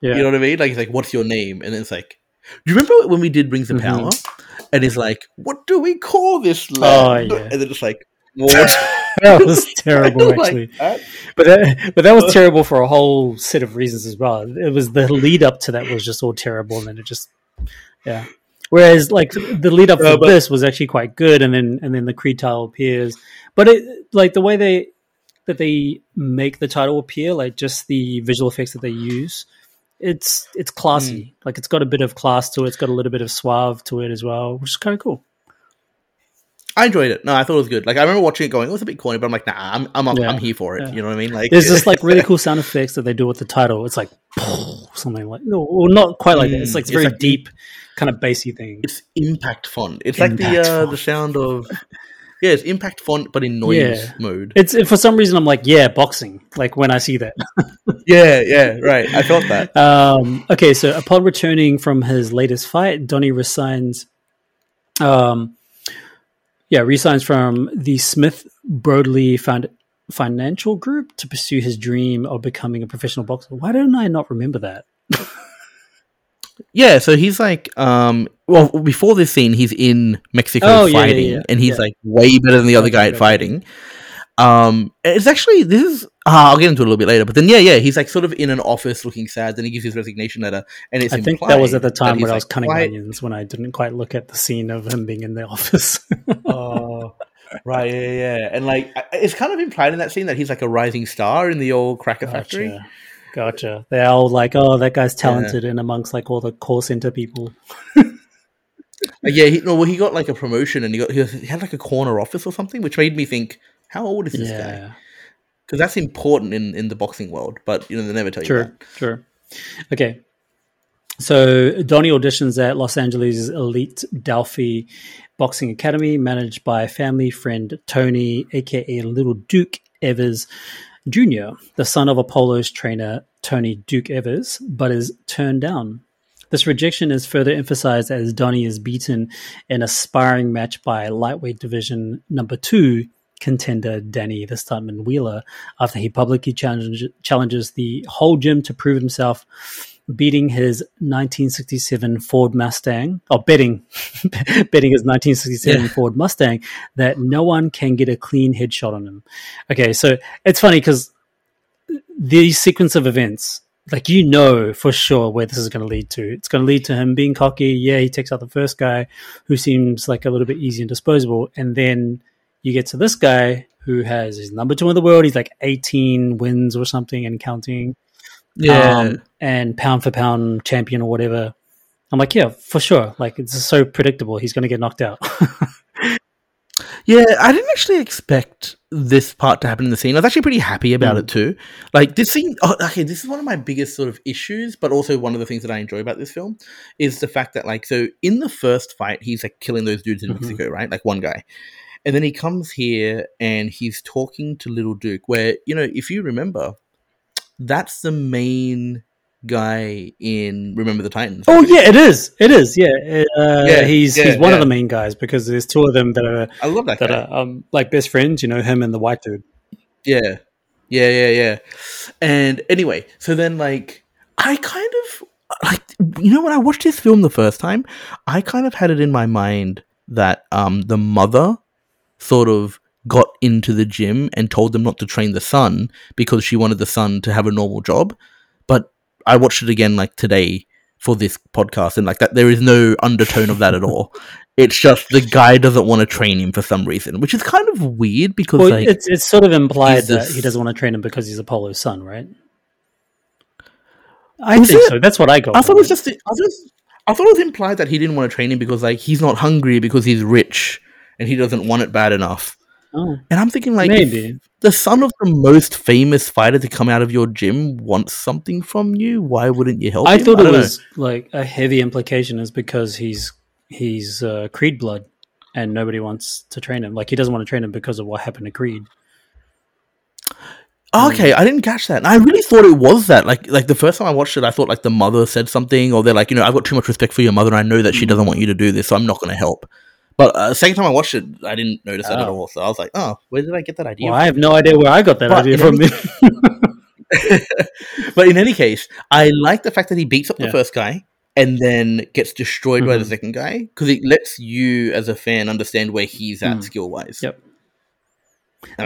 Yeah. You know what I mean? Like it's like, what's your name? And then it's like, do you remember when we did Rings of Mhm. Power? And it's like, what do we call this land? yeah. And then it's like, what? that was terrible, Like actually. that. But that, but that was terrible for a whole set of reasons as well. It was the lead up to that was just all terrible, and then it just yeah. Whereas like the lead up Uh, but- this was actually quite good, and then and then the Creed title appears. But it like the way they that they make the title appear, like just the visual effects that they use, it's it's classy. Like it's got a bit of class to it. It's got a little bit of suave to it as well, which is kind of cool. I enjoyed it. No, I thought it was good. Like I remember watching it, going, it was a bit corny, but I'm like, nah, I'm I'm, Yeah. I'm here for it. Yeah. You know what I mean? Like, There's just like really cool sound effects that they do with the title. It's like something like no, well, not quite like that. It's Mm, like it's very like- deep, kind of bassy thing. it's impact font. It's like the uh, font. the sound of yeah, it's impact font, but in noise Yeah. mode. It's it, for some reason I'm like yeah, boxing. Like when I see that. yeah, yeah, right. I felt that. Um, okay, so upon returning from his latest fight, Donnie resigns. Um, yeah, resigns from the Smith Broadley Found Financial Group to pursue his dream of becoming a professional boxer. Why didn't I not remember that? Yeah, so he's like, um, well, before this scene, he's in Mexico Oh, yeah, yeah, fighting, yeah. and he's Yeah. like way better than the other guy at fighting. Um, it's actually this is. ah, I'll get into it a little bit later, but then yeah, yeah, he's like sort of in an office looking sad. Then he gives his resignation letter, and it's. I think that was at the time when I was like, cutting quite- onions when I didn't quite look at the scene of him being in the office. Oh, right, yeah, yeah, and like it's kind of implied in that scene that he's like a rising star in the old cracker factory. Gotcha. Gotcha. They're all like, oh, that guy's talented and amongst like all the call center people. Uh, yeah, he, no, well, he got like a promotion, and he got he, was- he had like a corner office or something, which made me think, how old is this guy? Because that's important in in the boxing world, but you know they never tell you Sure. that. Sure. Okay. So Donnie auditions at Los Angeles elite Delphi Boxing Academy, managed by family friend Tony, aka Little Duke Evers Jr., the son of Apollo's trainer Tony Duke Evers, but is turned down. This rejection is further emphasized as Donnie is beaten in a sparring match by lightweight division number two contender Danny the Stuntman Wheeler after he publicly challenge, challenges the whole gym to prove himself, beating his 1967 Ford Mustang, or betting, betting his 1967 Yeah. Ford Mustang that no one can get a clean headshot on him. Okay, so it's funny because the sequence of events, like you know for sure where this is going to lead to. It's going to lead to him being cocky. Yeah, he takes out the first guy who seems like a little bit easy and disposable, and then you get to this guy who has his number two in the world. He's like 18 wins or something and counting. Um, and pound for pound champion or whatever. I'm like, yeah, for sure. Like it's so predictable. He's going to get knocked out. Yeah, I didn't actually expect this part to happen in the scene. I was actually pretty happy about Mm. it too. Like this scene, oh, okay, this is one of my biggest sort of issues, but also one of the things that I enjoy about this film is the fact that, like, so in the first fight, he's like killing those dudes in Mhm. Mexico, right? Like one guy, and then he comes here and he's talking to Little Duke, where you know, if you remember, that's the main guy in Remember the Titans. oh yeah, it is. It is. Yeah, uh, Yeah, he's yeah, he's one of the main guys because there's two of them that are I love that that guy. are um, like best friends. You know, him and the white dude. Yeah. Yeah, yeah, yeah. And anyway, so then like I kind of like you know when I watched this film the first time, I kind of had it in my mind that um the mother sort of got into the gym and told them not to train the son because she wanted the son to have a normal job. I watched it again like today for this podcast, and like that, there is no undertone of that at all. It's just the guy doesn't want to train him for some reason, which is kind of weird because Well, like, it's it's sort of implied that he doesn't want to train him because he's Apollo's son, right? I Is think it? so. That's what I got. I thought it was just I just I thought it was implied that he didn't want to train him because like he's not hungry because he's rich and he doesn't want it bad enough. Oh, And I'm thinking like maybe. the son of the most famous fighter to come out of your gym wants something from you, why wouldn't you help him? I him? thought it don't know. was like a heavy implication is because he's he's uh, Creed blood, and nobody wants to train him. Like he doesn't want to train him because of what happened to Creed. Ah, um, okay, I didn't catch that. And I really thought it was that. Like, like the first time I watched it, I thought like the mother said something, or they're like, you know, I've got too much respect for your mother, and I know that she mm-hmm. doesn't want you to do this, so I'm not going to help. But uh, second time I watched it, I didn't notice that at Oh. all. So I was like, oh, where did I get that idea? Well, I have no idea where I got that But idea from. any- but in any case, I like the fact that he beats up the first guy and then gets destroyed by the Mhm. second guy because it lets you, as a fan, understand where he's at Mm. skill wise. Yep.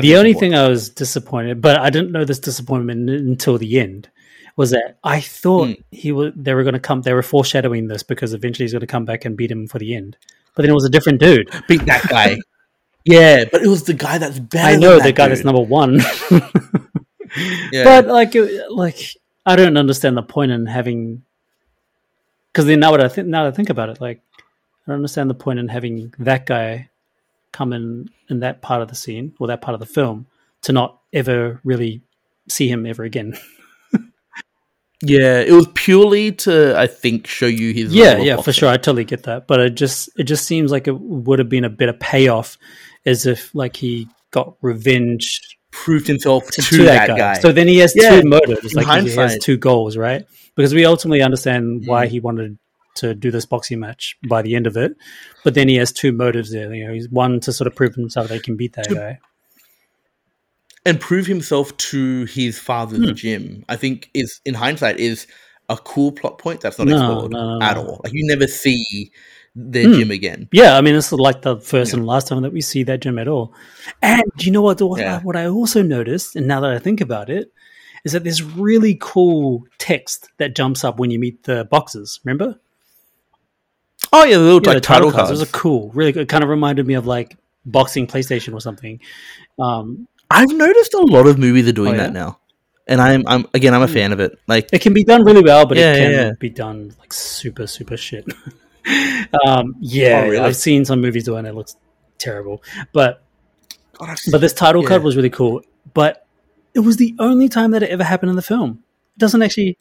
the only thing I was disappointed, but I didn't know this disappointment until the end, was that I thought Hmm. he was they were going to come. They were foreshadowing this because eventually he's going to come back and beat him for the end. But then it was a different dude. beat that guy. yeah, but it was the guy that's better. I know that the guy dude. that's number one. Yeah. But like, like I don't understand the point in having. Because then now, what I think now that I think about it, like I don't understand the point in having that guy come in in that part of the scene or that part of the film to not ever really see him ever again. Yeah, it was purely to, I think, show you his. yeah, yeah, for sure. I totally get that, but it just it just seems like it would have been a better payoff, as if like he got revenge Proved himself to, to, to that, guy. So then he has Yeah, two motives, like he has two goals, right? Because we ultimately understand why Mm. he wanted to do this boxing match by the end of it, but then he has two motives there. You know, he's one to sort of prove himself that he can beat that To- guy. And prove himself to his father's Hmm. gym. I think is in hindsight is a cool plot point that's not No, explored no, no, at all. Like you never see their Hmm. gym again. Yeah, I mean, this is like the first Yeah. and last time that we see that gym at all. And do you know what? What, Yeah. I, what I also noticed, and now that I think about it, is that there's really cool text that jumps up when you meet the boxers. Remember? Oh yeah, the little Yeah, like the title cards. Those are cool. Really good. It kind of reminded me of like boxing PlayStation or something. Um, I've noticed a lot of movies are doing Oh, yeah? that now, and I'm I'm again I'm a fan of it. Like it can be done really well, but Yeah, it can yeah. be done like super, super shit. um, yeah, Oh, really? I've seen some movies doing it. It looks terrible, but God, but this title card was really cool. But it was the only time that it ever happened in the film. It doesn't actually.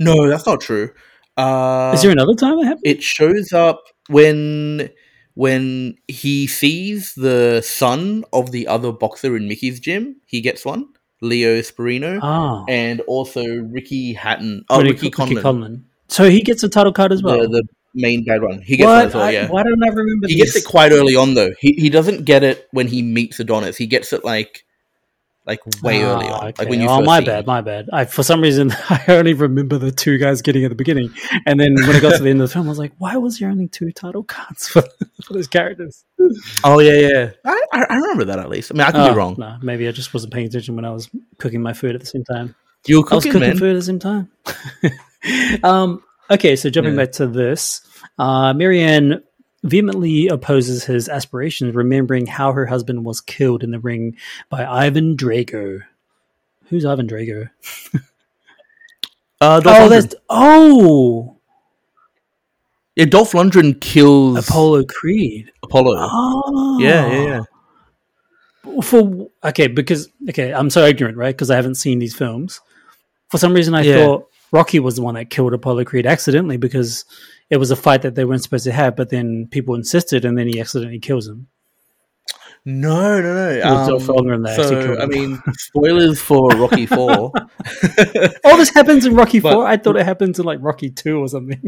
no, that's not true. Uh, is there another time it happened? it shows up when when he sees the son of the other boxer in Mickey's gym. He gets one, Leo Sporino, Ah, and also Ricky Hatton. Oh, Ricky, Ricky Ricky Conlan, Conlan. So he gets a title card as well. the, the main bad one. He gets what? that well. I- why don't I remember? he this? gets it quite early on though. He he doesn't get it when he meets Adonis. He gets it like like way early Ah, on, okay. like when you. oh, first my see bad, him. my bad. I for some reason I only remember the two guys getting at the beginning, and then when it got to the end of the film, I was like, why was there only two title cards for, for those characters? Oh yeah, yeah. I, I I remember that at least. I mean, I could Oh, be wrong. No, maybe I just wasn't paying attention when I was cooking my food at the same time. You were cooking, I was cooking, cooking man. food at the same time. um, okay, so jumping Yeah. back to this, uh, Marianne vehemently opposes his aspirations, remembering how her husband was killed in the ring by Ivan Drago. Who's Ivan Drago? Uh, Dolph Oh, Lundgren. that's oh yeah. Dolph Lundgren kills Apollo Creed. Apollo. Oh, Yeah, yeah, yeah. For okay, because okay, I'm so ignorant, right? Because I haven't seen these films. For some reason, I Yeah. thought Rocky was the one that killed Apollo Creed accidentally because it was a fight that they weren't supposed to have, but then people insisted, and then he accidentally kills him. No, no, no. It was Dolph Lundgren that so, I mean, spoilers for Rocky Four. Oh, this happens in Rocky But- Four. I thought it happens in like Rocky Two or something.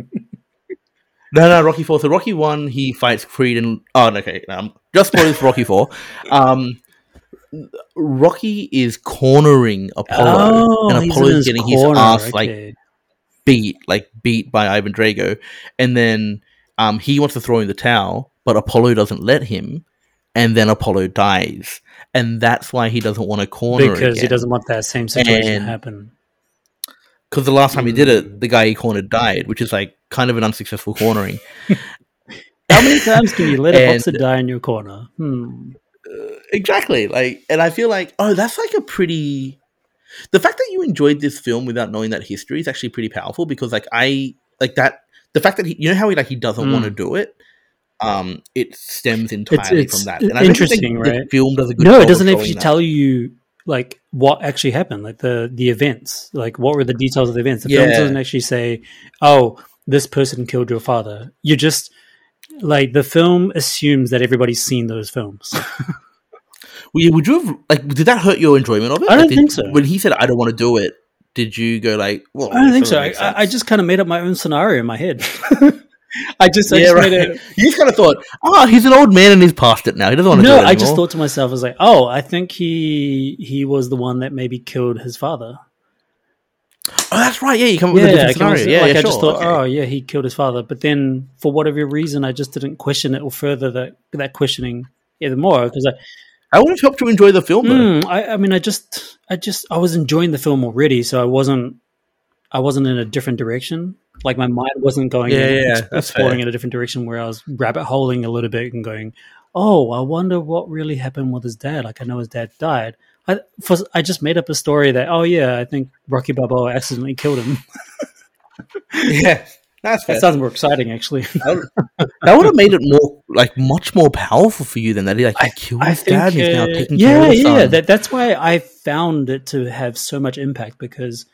no, no, Rocky Four. So Rocky One, he fights Creed, and oh, no, okay, um, just spoilers for Rocky Four. Um, Rocky is cornering Apollo, oh, and he's in Apollo's getting corner, his ass like okay. Beat, like beat by Ivan Drago, and then um, he wants to throw in the towel, but Apollo doesn't let him, and then Apollo dies, and that's why he doesn't want to corner because he doesn't want that same situation And- to happen. Because the last time he did Mm. it, the guy he cornered died, which is like kind of an unsuccessful cornering. How many times can you let a boxer die in your corner? Hmm. exactly. Like, and I feel like, oh, that's like a pretty. The fact that you enjoyed this film without knowing that history is actually pretty powerful because, like, I like that. The fact that he, you know, how he like he doesn't Mm. want to do it. Um, it stems entirely it's from that. And I interesting, think the right? film does a good. No, it doesn't actually that. tell you like what actually happened, like the the events, like what were the details of the events. The film doesn't actually say, "Oh, this person killed your father." You just like the film assumes that everybody's seen those films. Yeah, would you have like? Did that hurt your enjoyment of it? I don't did- think so. When he said, "I don't want to do it," did you go like, "Well, I don't think so. I, I just kind of made up my own scenario in my head. I just, I yeah, just right. You just kind of thought, "Oh, he's an old man and he's past it now. He doesn't want to No, do it." I just thought to myself, I was like, oh, I think he he was the one that maybe killed his father. "Oh, that's right. Yeah, you come up with a different scenario. Yeah, like yeah, I just thought, okay. oh yeah, he killed his father. But then, for whatever reason, I just didn't question it or further that that questioning even more because I, I would have helped you enjoy the film though. Hmm, I, I mean, I just, I just, I was enjoying the film already, so I wasn't, I wasn't in a different direction. Like my mind wasn't going, Yeah, in, yeah, exploring fair. in a different direction where I was rabbit holing a little bit and going, oh, I wonder what really happened with his dad. Like I know his dad died. I, for, I just made up a story that, oh yeah, I think Rocky Balboa accidentally killed him. Yeah, that's fair. that sounds more exciting, actually. that would have made it more like much more powerful for you than that. He like he killed his dad. and he's now uh, taking yeah, care of his yeah. son. That, that's why I found it to have so much impact because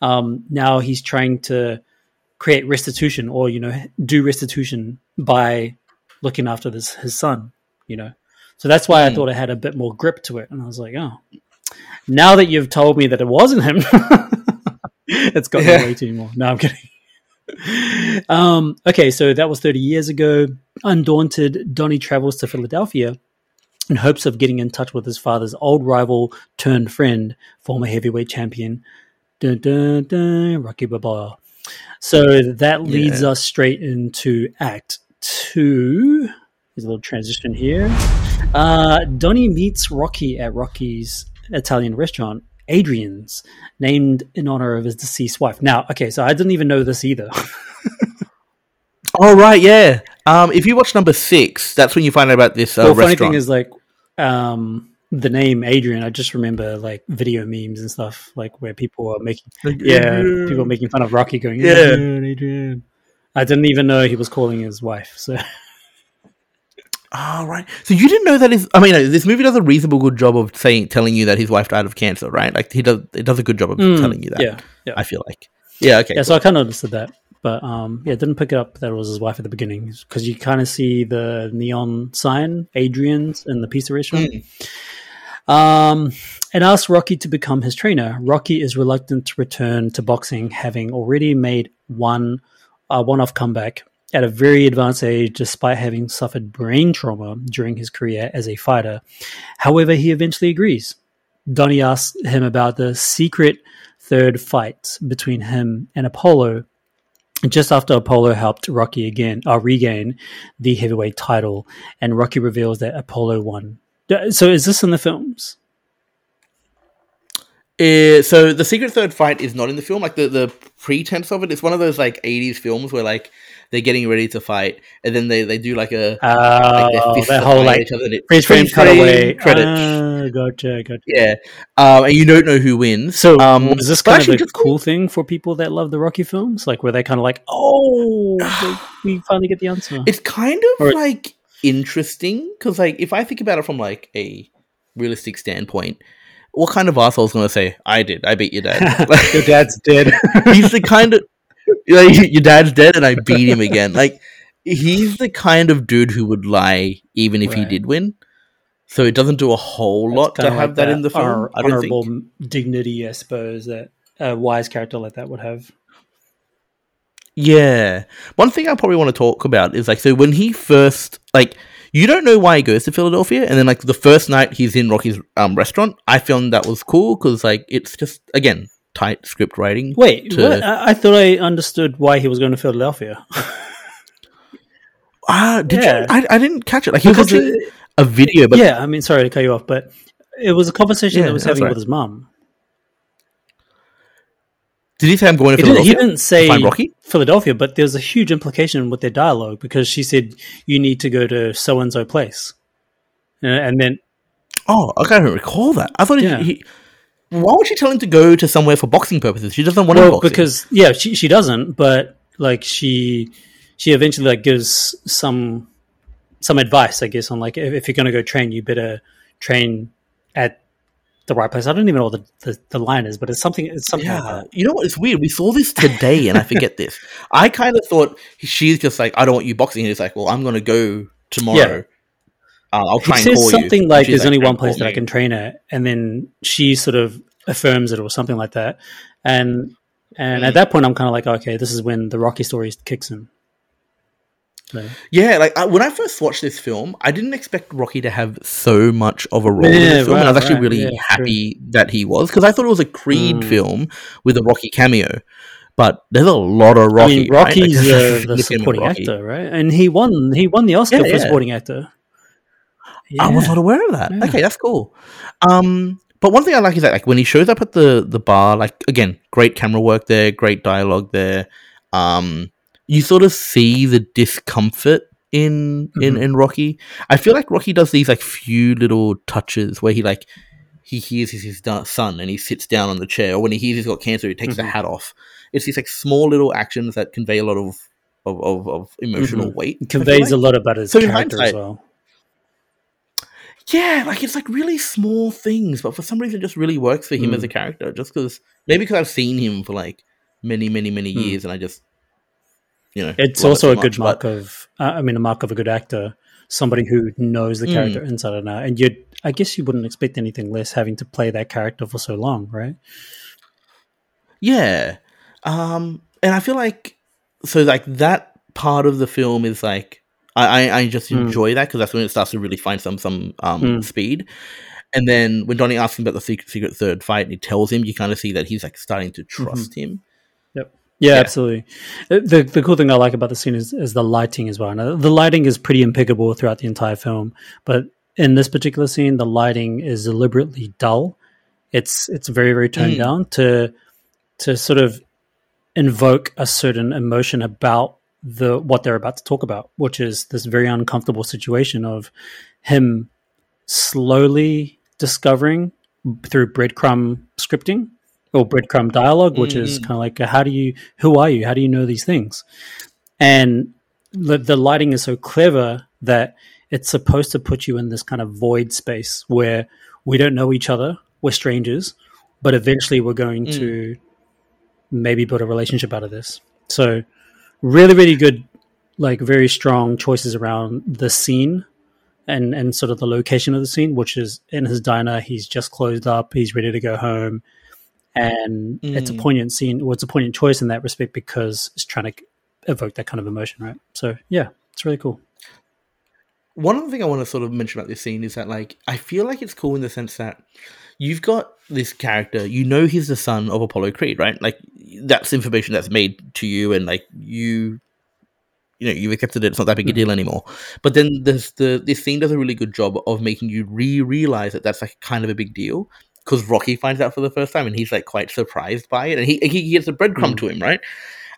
um, now he's trying to create restitution, or you know, do restitution by looking after this his son. You know, so that's why I Hmm. thought it had a bit more grip to it, and I was like, oh, now that you've told me that it wasn't him, it's got Yeah. way too more. No, I'm kidding. Um, okay, so that was 30 years ago. Undaunted, Donnie travels to Philadelphia in hopes of getting in touch with his father's old rival turned friend, former heavyweight champion, dun, dun, dun, Rocky Balboa. So that leads us straight into Act Two. There's a little transition here. Uh, Donnie meets Rocky at Rocky's Italian restaurant, Adrian's, named in honor of his deceased wife. Now, okay, so I didn't even know this either. Oh right, yeah. Um, if you watch number six, that's when you find out about this uh, well, funny restaurant. thing is, like, um, the name Adrian, I just remember like video memes and stuff, like where people are making, yeah, people are making fun of Rocky going, Yeah. Adrian, Adrian. I didn't even know he was calling his wife. So Oh right. So you didn't know that his? I mean, this movie does a reasonable good job of saying, telling you that his wife died of cancer, right? Like he does. It does a good job of telling you that. Mm, yeah, yeah, I feel like. Yeah. Okay. yeah. So I kind of understood that, but um, yeah, didn't pick it up that it was his wife at the beginning because you kind of see the neon sign, Adrian's, in the pizza restaurant. Um, and asks Rocky to become his trainer. Rocky is reluctant to return to boxing, having already made one uh, one-off comeback at a very advanced age, despite having suffered brain trauma during his career as a fighter. However, he eventually agrees. Donnie asks him about the secret third fight between him and Apollo. Just after Apollo helped Rocky again uh, regain the heavyweight title, and Rocky reveals that Apollo won. Uh, So, is this in the films? Uh, so the secret third fight is not in the film. Like the the pretense of it, it's one of those like '80s films where like they're getting ready to fight, and then they, they do like a Uh, their that whole like at each other freeze frame frame cutaway credits. Ah, gotcha, gotcha. yeah, um, and you don't know who wins. So, um, was this kind of actually a just- cool thing for people that love the Rocky films? Like, were they kind of like, oh, they- we finally get the answer? It's kind of Or- like interesting because, like, if I think about it from like a realistic standpoint, what kind of asshole's going to say, "I did, I beat your dad"? Your dad's dead. he's the kind of like, your dad's dead and I beat him again. Like he's the kind of dude who would lie even if he did win. So it doesn't do a whole lot to have like that, in the film. honor- honorable dignity, I suppose, that a wise character like that would have. Yeah. One thing I probably want to talk about is like so when he first like you don't know why he goes to Philadelphia, and then like the first night he's in Rocky's um restaurant. I found that was cool because like it's just again tight script writing. Wait, to-? I, I thought I understood why he was going to Philadelphia. Ah, did Yeah. you? I, I didn't catch it. Like he was watching it- a video, but yeah, I mean, sorry to cut you off, but it was a conversation Yeah, that was having right. with his mum. did he say I'm going to He didn't, Philadelphia? he didn't say? Philadelphia, but there's a huge implication with their dialogue because she said you need to go to so and so place, Uh, and then Oh, I can't even recall that. I thought Yeah. he, he. Why would she tell him to go to somewhere for boxing purposes? She doesn't want to well boxing. because yeah she she doesn't, but like she she eventually like gives some some advice, I guess, on like if, if you're going to go train, you better train at the right place. I don't even know what the, the, the line is, but it's something. It's something like Yeah, that. you know what? It's weird. We saw this today, and I forget this. I kind of thought she's just like, I don't want you boxing. And he's like, well, I'm going to go tomorrow. Uh, I'll He try and says something you. like, "There's only one place that I can train at," and then she sort of affirms it or something like that. And and Mm. at that point, I'm kind of like, okay, this is when the Rocky story kicks in. So, Yeah, like I, when I first watched this film, I didn't expect Rocky to have so much of a role in the this film, and I was actually right, really yeah, happy that he was because I thought it was a Creed Mm. film with a Rocky cameo. But there's a lot of Rocky. I mean, right? Rocky's Like, uh, the supporting Rocky. actor, right? And he won. He won the Oscar Yeah, for yeah. supporting actor. I was not aware of that. Yeah. Okay, that's cool. Um, but one thing I like is that like when he shows up at the the bar, like again, great camera work there, great dialogue there. Um, you sort of see the discomfort in in Mhm. in Rocky. I feel like Rocky does these like few little touches where he like he hears his, his son and he sits down on the chair, or when he hears he's got cancer, he takes the Mhm. hat off. It's these like small little actions that convey a lot of of, of, of emotional Mhm. weight. It conveys like. a lot about his So character as well. Yeah, like it's like really small things, but for some reason it just really works for him Mm. as a character. Just because maybe because I've seen him for like many, many, many Mm. years, and I just you know It's it also so a good much, mark but- of, uh, I mean, a mark of a good actor, somebody who knows the Mm. character inside and out. And you, I guess, you wouldn't expect anything less having to play that character for so long, right? Yeah, um, and I feel like so like that part of the film is like I I, just Mm. enjoy that because that's when it starts to really find some some um Mm. speed. And then when Donnie asks him about the secret, secret third fight, and he tells him, you kind of see that he's like starting to trust him. Yeah, Yeah. absolutely. Uh, The the cool thing I like about the scene is, is the lighting as well. Now, the lighting is pretty impeccable throughout the entire film, but in this particular scene, the lighting is deliberately dull. It's it's very very toned Mm. down to to sort of invoke a certain emotion about the what they're about to talk about, which is this very uncomfortable situation of him slowly discovering through breadcrumb scripting or breadcrumb dialogue, which is Mhm. kind of like, how do you, who are you? How do you know these things? And the, the lighting is so clever that it's supposed to put you in this kind of void space where we don't know each other, we're strangers, but eventually we're going Mm. to maybe build a relationship out of this. So, really, really good, like very strong choices around the scene and and sort of the location of the scene, which is in his diner. He's just closed up. He's ready to go home, and it's a Mm. poignant scene. Well, it's a poignant choice in that respect because it's trying to evoke that kind of emotion, right? So yeah, it's really cool. one other thing I want to sort of mention about this scene is that like I feel like it's cool in the sense that you've got this character, you know he's the son of Apollo Creed, right? Like that's information that's made to you and like you you know, you've accepted it, it's not that big a Mhm. deal anymore. But then there's the this scene does a really good job of making you re-realize that that's like kind of a big deal. Because Rocky finds out for the first time and he's like quite surprised by it, and he he gets a breadcrumb Mm. to him, right?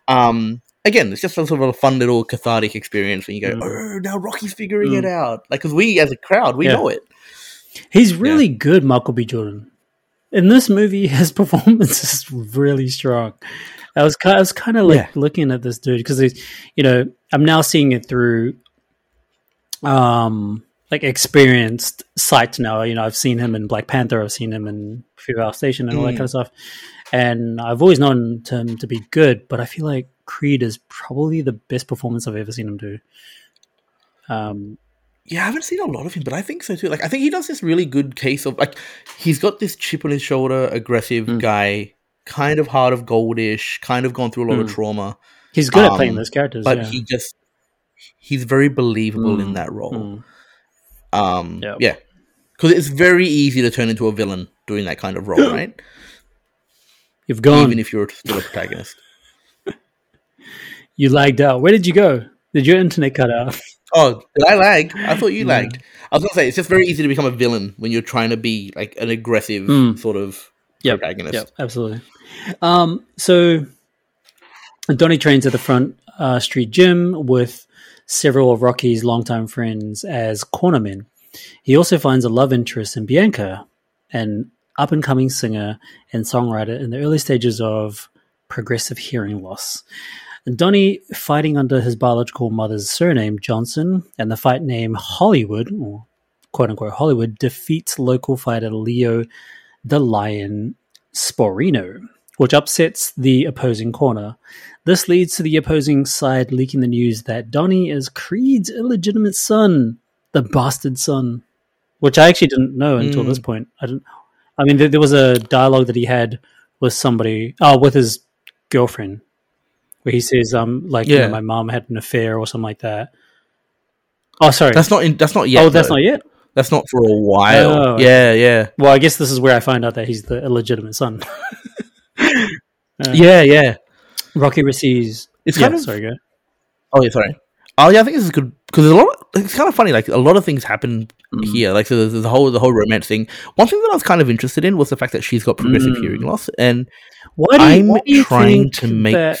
Um, again, it's just a sort of a fun little cathartic experience when you go, Mm. oh, now Rocky's figuring Mm. it out. Like, because we as a crowd, we Yeah. know it. He's really good, Michael B. Jordan. In this movie, his performance is really strong. I was kind, I was kind of like Yeah. looking at this dude because he's, you know, I'm now seeing it through, um, like experienced sight now. You know, I've seen him in Black Panther, I've seen him in Fruitvale Station, and all that Mm. kind of stuff. And I've always known him to be good, but I feel like Creed is probably the best performance I've ever seen him do. Um, Yeah, I haven't seen a lot of him, but I think so too. Like, I think he does this really good case of like he's got this chip on his shoulder, aggressive Mm. guy, kind of heart of goldish, kind of gone through a lot of Mm. trauma, he's good at playing Um, those characters, but yeah. he just he's very believable in Mm, that role. mm. Um, Yep. yeah, because it's very easy to turn into a villain doing that kind of role, right? You've gone. Even if you're still a protagonist. You lagged out. Where did you go? Did your internet cut out? Oh, did I lag? I thought you Yeah. lagged. I was gonna say it's just very easy to become a villain when you're trying to be like an aggressive Mm. sort of Yep, protagonist. Yep, absolutely. Um, so Donnie trains at the front uh, street gym with several of Rocky's longtime friends as cornermen. He also finds a love interest in Bianca, an up and coming singer and songwriter in the early stages of progressive hearing loss. Donnie, fighting under his biological mother's surname, Johnson, and the fight name Hollywood, or quote unquote Hollywood, defeats local fighter Leo the Lion Sporino, which upsets the opposing corner. This leads to the opposing side leaking the news that Donnie is Creed's illegitimate son, the bastard son, which I actually didn't know until Mm. this point. I didn't. I mean, there, there was a dialogue that he had with somebody, oh, with his girlfriend, where he says, "Um, like, you know, Yeah. my mom had an affair or something like that." Oh, sorry. That's not in, that's not yet. oh, that's though. not yet. That's not for a while. Oh. Yeah, yeah, Well, I guess this is where I find out that he's the illegitimate son. yeah, yeah. Rocky receives. It's yeah, kind of sorry, go. Oh yeah, sorry. Oh yeah, I think this is good because a lot. Of, it's kind of funny. Like a lot of things happen Mm. here. Like so, there's the whole the whole romance thing. One thing that I was kind of interested in was the fact that she's got progressive Mm. hearing loss, and Why do you, I'm why do you trying think to make. that,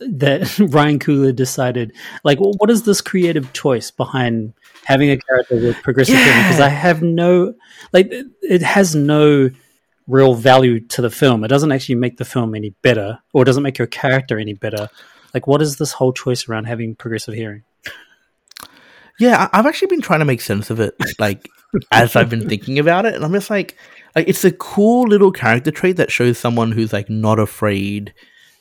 that Ryan Coogler decided? Like, wh- what is this creative choice behind having a character with progressive hearing? Because I have no, like, it, it has no real value to the film. It doesn't actually make the film any better, or it doesn't make your character any better. Like, what is this whole choice around having progressive hearing? Yeah, I've actually been trying to make sense of it, like as I've been thinking about it, and I'm just like, like it's a cool little character trait that shows someone who's like not afraid,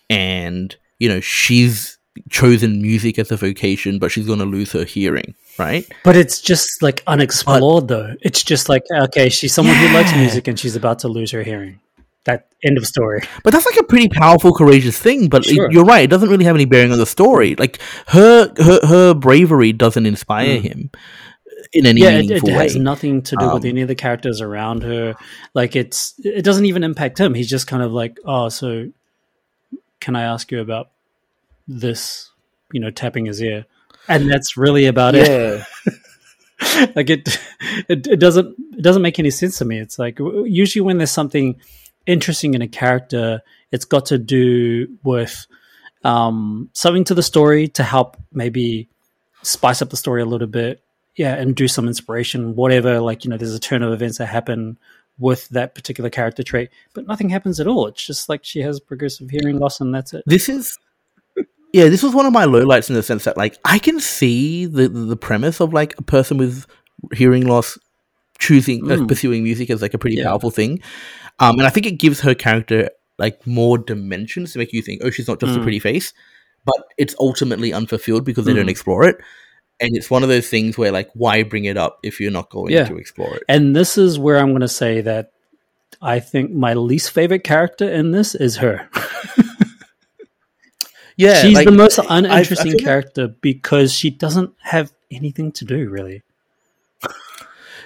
and you know she's chosen music as a vocation, but she's going to lose her hearing, right? But it's just like unexplored, though. It's just like okay, she's someone who likes music and she's about to lose her hearing. That end of story. But that's like a pretty powerful, courageous thing. But it- you're right; it doesn't really have any bearing on the story. Like her, her, her bravery doesn't inspire Mm. him in any yeah, it, it has nothing to do with Um, any of the characters around her. Like it's, it doesn't even impact him. He's just kind of like, oh, so can I ask you about this? You know, tapping his ear, and that's really about it. yeah, like it, it, it doesn't, it doesn't make any sense to me. It's like usually when there's something interesting in a character, it's got to do with um, something to the story to help maybe spice up the story a little bit. Yeah, and do some inspiration, whatever. Like you know, there's a turn of events that happen with that particular character trait, but nothing happens at all. It's just like she has progressive hearing loss, and that's it. this is. Yeah, this was one of my lowlights in the sense that, like, I can see the the premise of like a person with hearing loss choosing uh, Mm. pursuing music as like a pretty Yeah. powerful thing, um, and I think it gives her character like more dimensions to make you think, oh, she's not just a Mm. pretty face, but it's ultimately unfulfilled because they don't Mm. explore it. And it's one of those things where, like, why bring it up if you're not going Yeah. to explore it? And this is where I'm going to say that I think my least favorite character in this is her. Yeah, She's like, the most I- I uninteresting feel like character because she doesn't have anything to do really.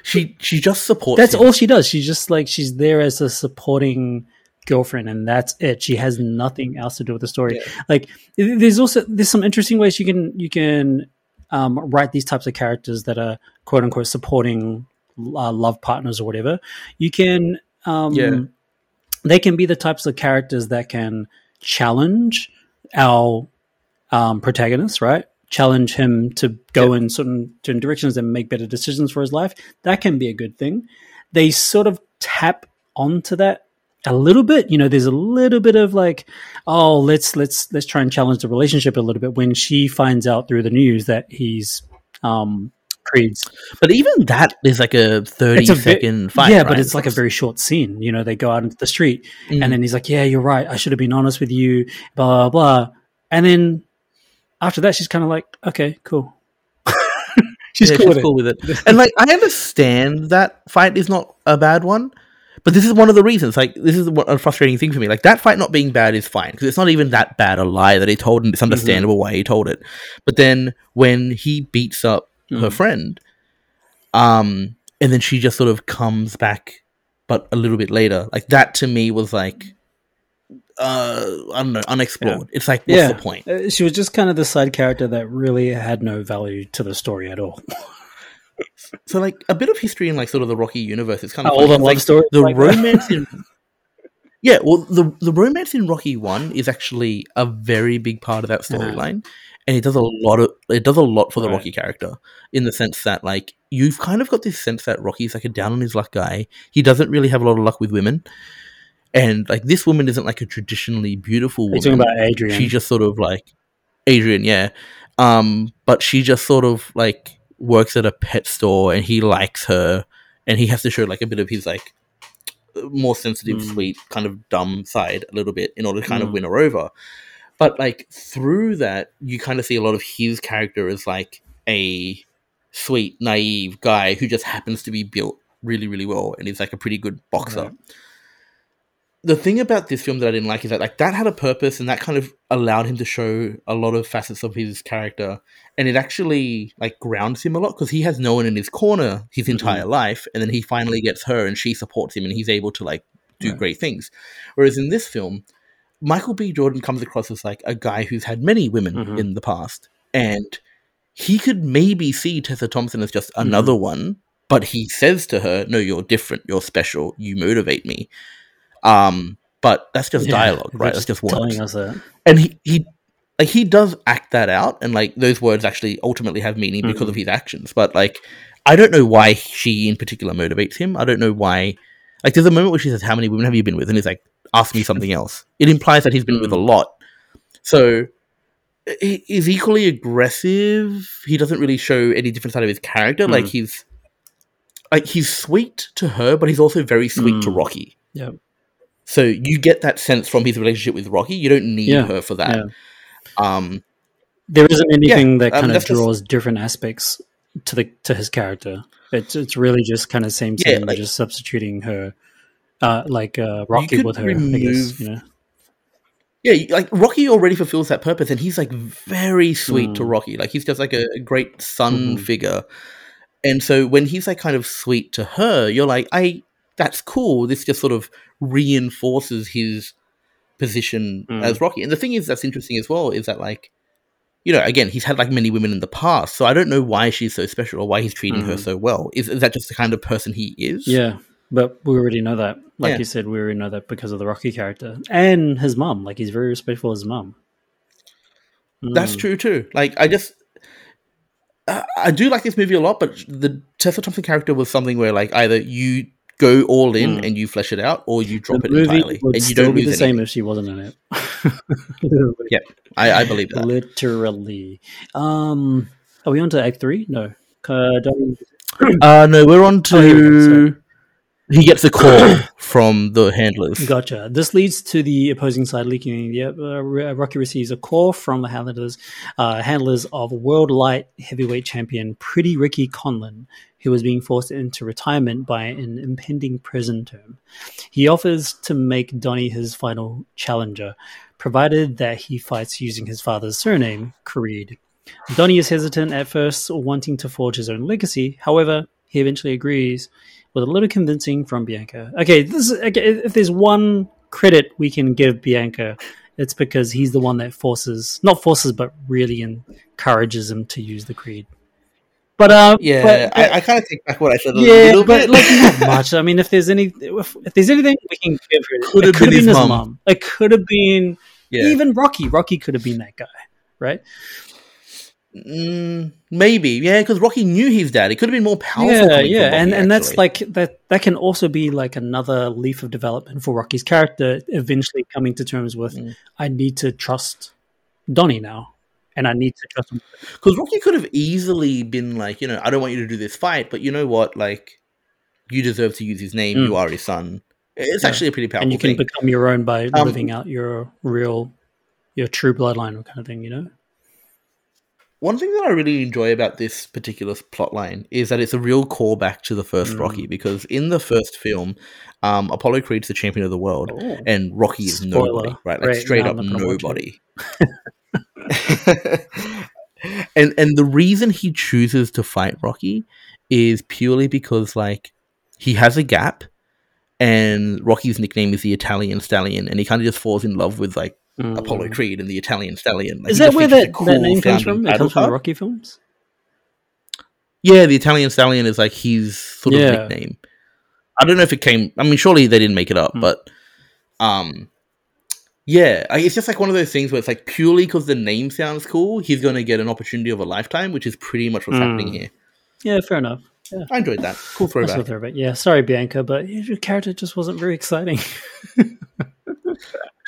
She she just supports. That's him. all she does. She's just like she's there as a supporting girlfriend and that's it. She has nothing else to do with the story. Yeah. Like there's also there's some interesting ways you can you can um, write these types of characters that are quote unquote supporting uh, love partners or whatever. You can um, Yeah. they can be the types of characters that can challenge our um, protagonist, right? Challenge him to go in certain, certain directions and make better decisions for his life. That can be a good thing. They sort of tap onto that a little bit. You know, there's a little bit of like, oh, let's let's let's try and challenge the relationship a little bit when she finds out through the news that he's um Creed's But even that is like a thirty a second fight. Yeah, right? but it's like a very short scene. You know, they go out into the street Mm. and then he's like, "Yeah, you're right. I should have been honest with you." Blah blah blah. And then after that, she's kind of like, "Okay, cool." she's Yeah, cool she's with cool with it. And like, I understand that fight is not a bad one, but this is one of the reasons. Like, this is a frustrating thing for me. Like, that fight not being bad is fine because it's not even that bad a lie that he told, and it's understandable why he told it. But then when he beats up her Mhm. friend, um, and then she just sort of comes back, but a little bit later, like that to me was like, uh, I don't know, unexplored. It's like, what's yeah, the point? Uh, she was just kind of the side character that really had no value to the story at all. So, like, a bit of history in like sort of the Rocky universe. It's kind of all the love like, stories, the like romance in Yeah, well, the the romance in Rocky One is actually a very big part of that storyline, and it does a lot of it does a lot for the Right. Rocky character in the sense that like you've kind of got this sense that Rocky's like a down on his luck guy. He doesn't really have a lot of luck with women, and like this woman isn't like a traditionally beautiful woman. talking about Adrian? She just sort of like Adrian, yeah. Um, but she just sort of like works at a pet store and he likes her and he has to show like a bit of his like more sensitive, Mm. sweet, kind of dumb side a little bit in order to kind of Mm. win her over. But like through that, you kind of see a lot of his character as like a sweet, naive guy who just happens to be built really, really well and is like a pretty good boxer Right. The thing about this film that I didn't like is that like that had a purpose and that kind of allowed him to show a lot of facets of his character. And it actually like grounds him a lot because he has no one in his corner his entire life and then he finally gets her and she supports him and he's able to like do Right. great things. Whereas in this film Michael B. Jordan comes across as like a guy who's had many women Mhm. in the past and he could maybe see Tessa Thompson as just another one but he says to her no you're different. You're special. You motivate me um, but that's just Yeah, dialogue, right? That's just words. telling us that. And he, he like he does act that out, and like those words actually ultimately have meaning because Mhm. of his actions. But like, I don't know why she in particular motivates him. I don't know why. Like, there's a moment where she says, "How many women have you been with?" And he's like, "Ask me something else." It implies that he's been with a Mm. lot. So he- he's equally aggressive. He doesn't really show any different side of his character. Like Mm. he's like he's sweet to her, but he's also very sweet to Mm. Rocky. Yep. So you get that sense from his relationship with Rocky. You don't need Yeah, her for that. yeah. Um, There isn't anything that um, kind of that's just- draws different aspects to the to his character. It's it's really just kind of same Yeah, same, like- just substituting her, uh, like uh, Rocky with her. I guess you know. yeah, like Rocky already fulfills that purpose, and he's like very sweet to Mm. Rocky. Like he's just like a, a great son Mhm. figure. And so when he's like kind of sweet to her, you're like, I that's cool. This just sort of reinforces his position Mm. as Rocky. And the thing is that's interesting as well is that like you know, again, he's had like many women in the past, so I don't know why she's so special or why he's treating her Mhm. so well. Is, is that just the kind of person he is? Yeah, but we already know that. Like Yeah. you said, we already know that because of the Rocky character and his mum. Like he's very respectful of his mum. That's Mm. true too. Like I just, I I do like this movie a lot, but the Tessa Thompson character was something where like either you go all in Mm. and you flesh it out, or you drop The it movie entirely, would and you still don't be lose the same if she wasn't in it. Literally. Yeah, I, I believe that. Literally. Um, are we on to Act Three? No. Uh, Uh, no, we're on Oh, here we go, sorry. to. He gets a call from the handlers. Gotcha. This leads to the opposing side leaking. Yep, uh, Rocky receives a call from the handlers, uh, handlers of world light heavyweight champion Pretty Ricky Conlan, who was being forced into retirement by an impending prison term. He offers to make Donnie his final challenger, provided that he fights using his father's surname, Creed. Donnie is hesitant at first, wanting to forge his own legacy. However, he eventually agrees with a little convincing from Bianca. Okay, this is, okay, if there's one credit we can give Bianca, it's because he's the one that forces, not forces, but really encourages him to use the creed. But um, Yeah, but- but- I, I kind of take back what I said a yeah, little but bit. like not much. I mean, if there's any, if, if there's anything we can give, her, Could it have could been have been his his mum. mum. It could have been yeah, even Rocky. Rocky could have been that guy, right? mm, maybe. Yeah, because Rocky knew his dad. It could have been more powerful. yeah, yeah, from and Rocky, and that's actually. like that. That can also be like another leaf of development for Rocky's character. Eventually coming to terms with, Mm. I need to trust Donnie now, and I need to trust him. Because Rocky could have easily been like, you know, I don't want you to do this fight, but you know what? Like, you deserve to use his name. Mm. You are his son. It's Yeah. actually a pretty powerful and you can thing. become your own by Um, living out your real, your true bloodline, kind of thing. You know. One thing that I really enjoy about this particular plot line is that it's a real callback to the first Mm. Rocky because in the first film, um, Apollo Creed's the champion of the world Oh. and Rocky is Spoiler. nobody, right? Like Right, straight up I'm not gonna watch nobody. and and the reason he chooses to fight Rocky is purely because like he has a gap and Rocky's nickname is the Italian Stallion and he kind of just falls in love with like Mm. Apollo Creed and the Italian Stallion. Like, Is that just where that, it's a that name comes from? It comes from the. Rocky films. Yeah, the Italian Stallion is like his sort of nickname. I don't know if it came. I mean, surely they didn't make it up, Hmm. but um, yeah, I- it's just like one of those things where it's like purely because the name sounds cool, he's going to get an opportunity of a lifetime, which is pretty much what's Mm. happening here. Yeah, fair enough. I enjoyed that. Cool throwback. they're. Yeah, sorry, Bianca, but your character just wasn't very exciting.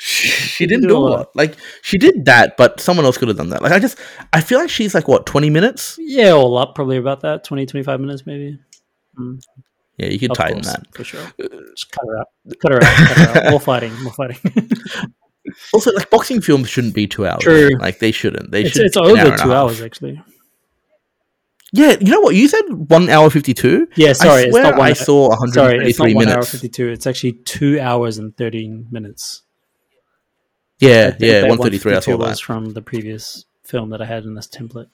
She, she didn't do a lot. lot. Like she did that, but someone else could have done that. Like I just, I feel like she's like what twenty minutes. yeah, all up, probably about that 20, 25 minutes, maybe. Yeah, you could Of tighten course, that. for sure. Just cut her out. Cut her out. Cut her out. More fighting. More fighting. Also, like boxing films shouldn't be two hours. True. Like they shouldn't. They it's should. it's an hour over two hours, actually. Yeah, you know what? You said one hour fifty two. Yeah, sorry, I it's not one. I saw one hundred sorry, it's not three one hour fifty two. It's actually two hours and thirteen minutes. Yeah, I yeah, one thirty three. I saw was that. from the previous film that I had in this template.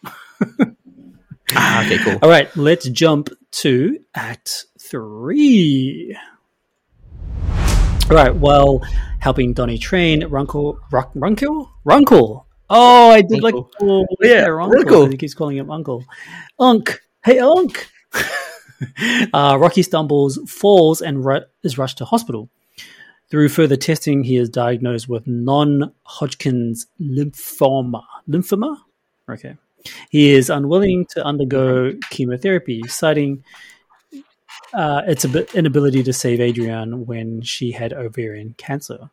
Ah, okay, cool. All right, let's jump to Act Three. All right, well, helping Donnie train Runkle, Ruck, Runkle, Runkle. Oh, I did like Runkle. oh, Yeah, Runkle. Runkle. He keeps calling him Uncle. Unk, hey Unk. uh, Rocky stumbles, falls, and ru- is rushed to hospital. Through further testing, he is diagnosed with non-Hodgkin's lymphoma. Lymphoma? Okay. He is unwilling to undergo chemotherapy, citing uh, its ab- inability to save Adrian when she had ovarian cancer.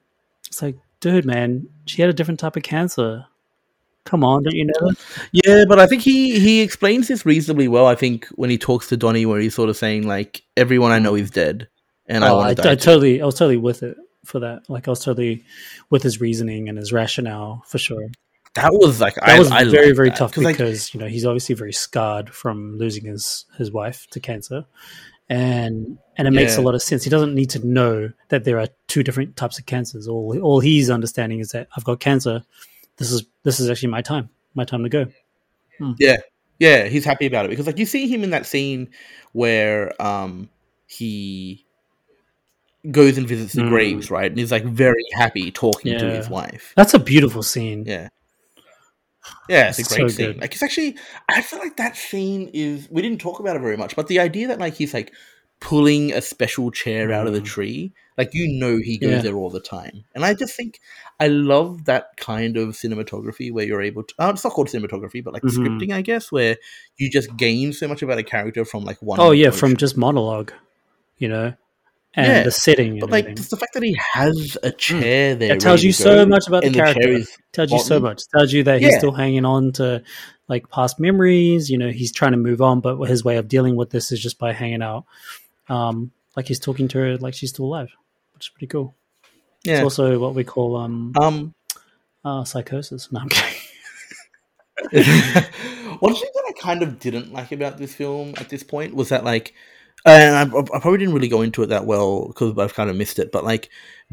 It's like, dude, man, she had a different type of cancer. Come on, don't you know? Yeah, but I think he he explains this reasonably well. I think when he talks to Donnie, where he's sort of saying like, "Everyone I know is dead, and I Oh, want I, to die." I totally, I was totally with it for that. Like, I was totally with his reasoning and his rationale for sure. that was like That I, was I very, very that. tough 'Cause, like, because you know he's obviously very scarred from losing his his wife to cancer, and and it makes a lot of sense. He doesn't need to know that there are two different types of cancers. All all he's understanding is that I've got cancer. This is this is actually my time. My time to go. Yeah, yeah, he's happy about it because like you see him in that scene where um he goes and visits the Mm. graves, right? And he's like very happy talking to his wife. That's a beautiful scene. Yeah. Yeah, it's a great so scene. good. Like it's actually I feel like that scene is we didn't talk about it very much, but the idea that like he's like pulling a special chair out of the Mm. tree, like you know he goes Yeah. there all the time. And I just think I love that kind of cinematography where you're able to oh, it's not called cinematography, but like Mhm. scripting, I guess, where you just gain so much about a character from like one Oh yeah, from just monologue, you know, and Yeah, the setting. And but like just the fact that he has a chair there it tells you so much about the and the chair character. tells you so much. Tells you that he's still hanging on to like past memories. You know, he's trying to move on, but his way of dealing with this is just by hanging out. Um, like he's talking to her like she's still alive, which is pretty cool. It's also what we call um, Um uh, psychosis. No, I'm kidding. One thing that I kind of didn't like about this film at this point was that, like, and I, I probably didn't really go into it that well because I've kind of missed it, but like,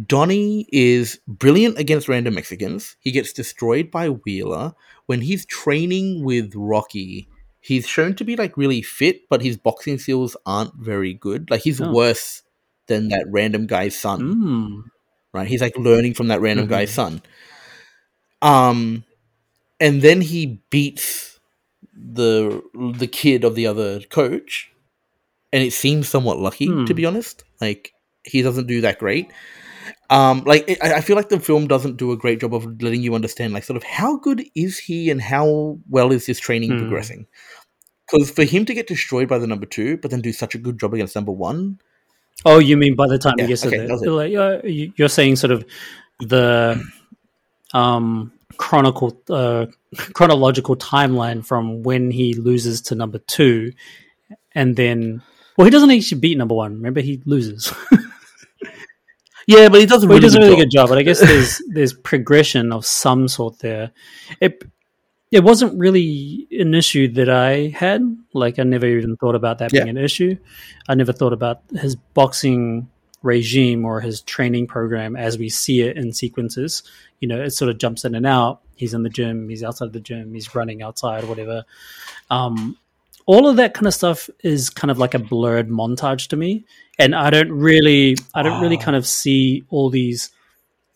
Donnie is brilliant against random Mexicans. He gets destroyed by Wheeler. When he's training with Rocky, he's shown to be like really fit, but his boxing skills aren't very good. Like, he's Oh. worse than that random guy's son Mm. right? He's like learning from that random Mhm. guy's son. Um, and then he beats the the kid of the other coach, and it seems somewhat lucky Hmm. to be honest. Like he doesn't do that great. Um, like it, I I feel like the film doesn't do a great job of letting you understand, like, sort of how good is he and how well is his training Hmm. progressing. Because for him to get destroyed by the number two, but then do such a good job against number one, Oh, you mean by the time Yeah, he gets to okay, the, it. like, uh, you- you're saying sort of the um chronicle uh chronological timeline from when he loses to number two and then well he doesn't actually beat number one. Remember he loses. Yeah, but he does well, really, he does a good really job. good job but i guess there's there's progression of some sort there. It it wasn't really an issue that i had. Like i never even thought about that being Yeah. an issue. I never thought about his boxing regime or his training program as we see it in sequences. You know it sort of jumps in and out. He's in the gym. He's outside the gym. He's running outside whatever. Um all of that kind of stuff is kind of like a blurred montage to me. And i don't really i don't really kind of see all these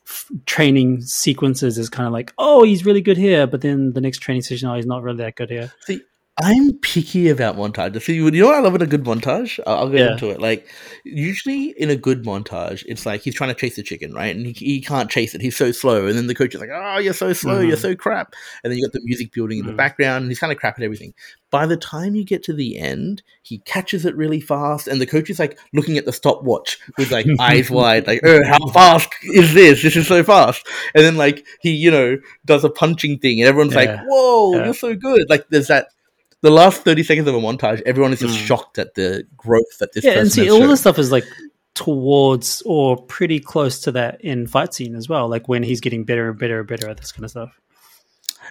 f- training sequences as kind of like oh he's really good here but then the next training session oh he's not really that good here. See, I'm picky about montages. See, you know what I love in a good montage? I'll, I'll get Yeah. into it. Like, usually in a good montage, it's like he's trying to chase the chicken, right? And he, he can't chase it. He's so slow. And then the coach is like, oh, you're so slow. You're Mhm. so crap. And then you got the music building in the Mhm. background, and he's kind of crap at everything. By the time you get to the end, he catches it really fast. And the coach is like looking at the stopwatch with like eyes wide, like, oh, how fast is this? This is so fast. And then, like, he, you know, does a punching thing, and everyone's like, whoa, Yeah. you're so good. Like, there's that the last 30 seconds of a montage, everyone is just Mm. shocked at the growth that this Yeah, person and see, has all this stuff is like towards or pretty close to that in fight scene as well. Like when he's getting better and better and better at this kind of stuff.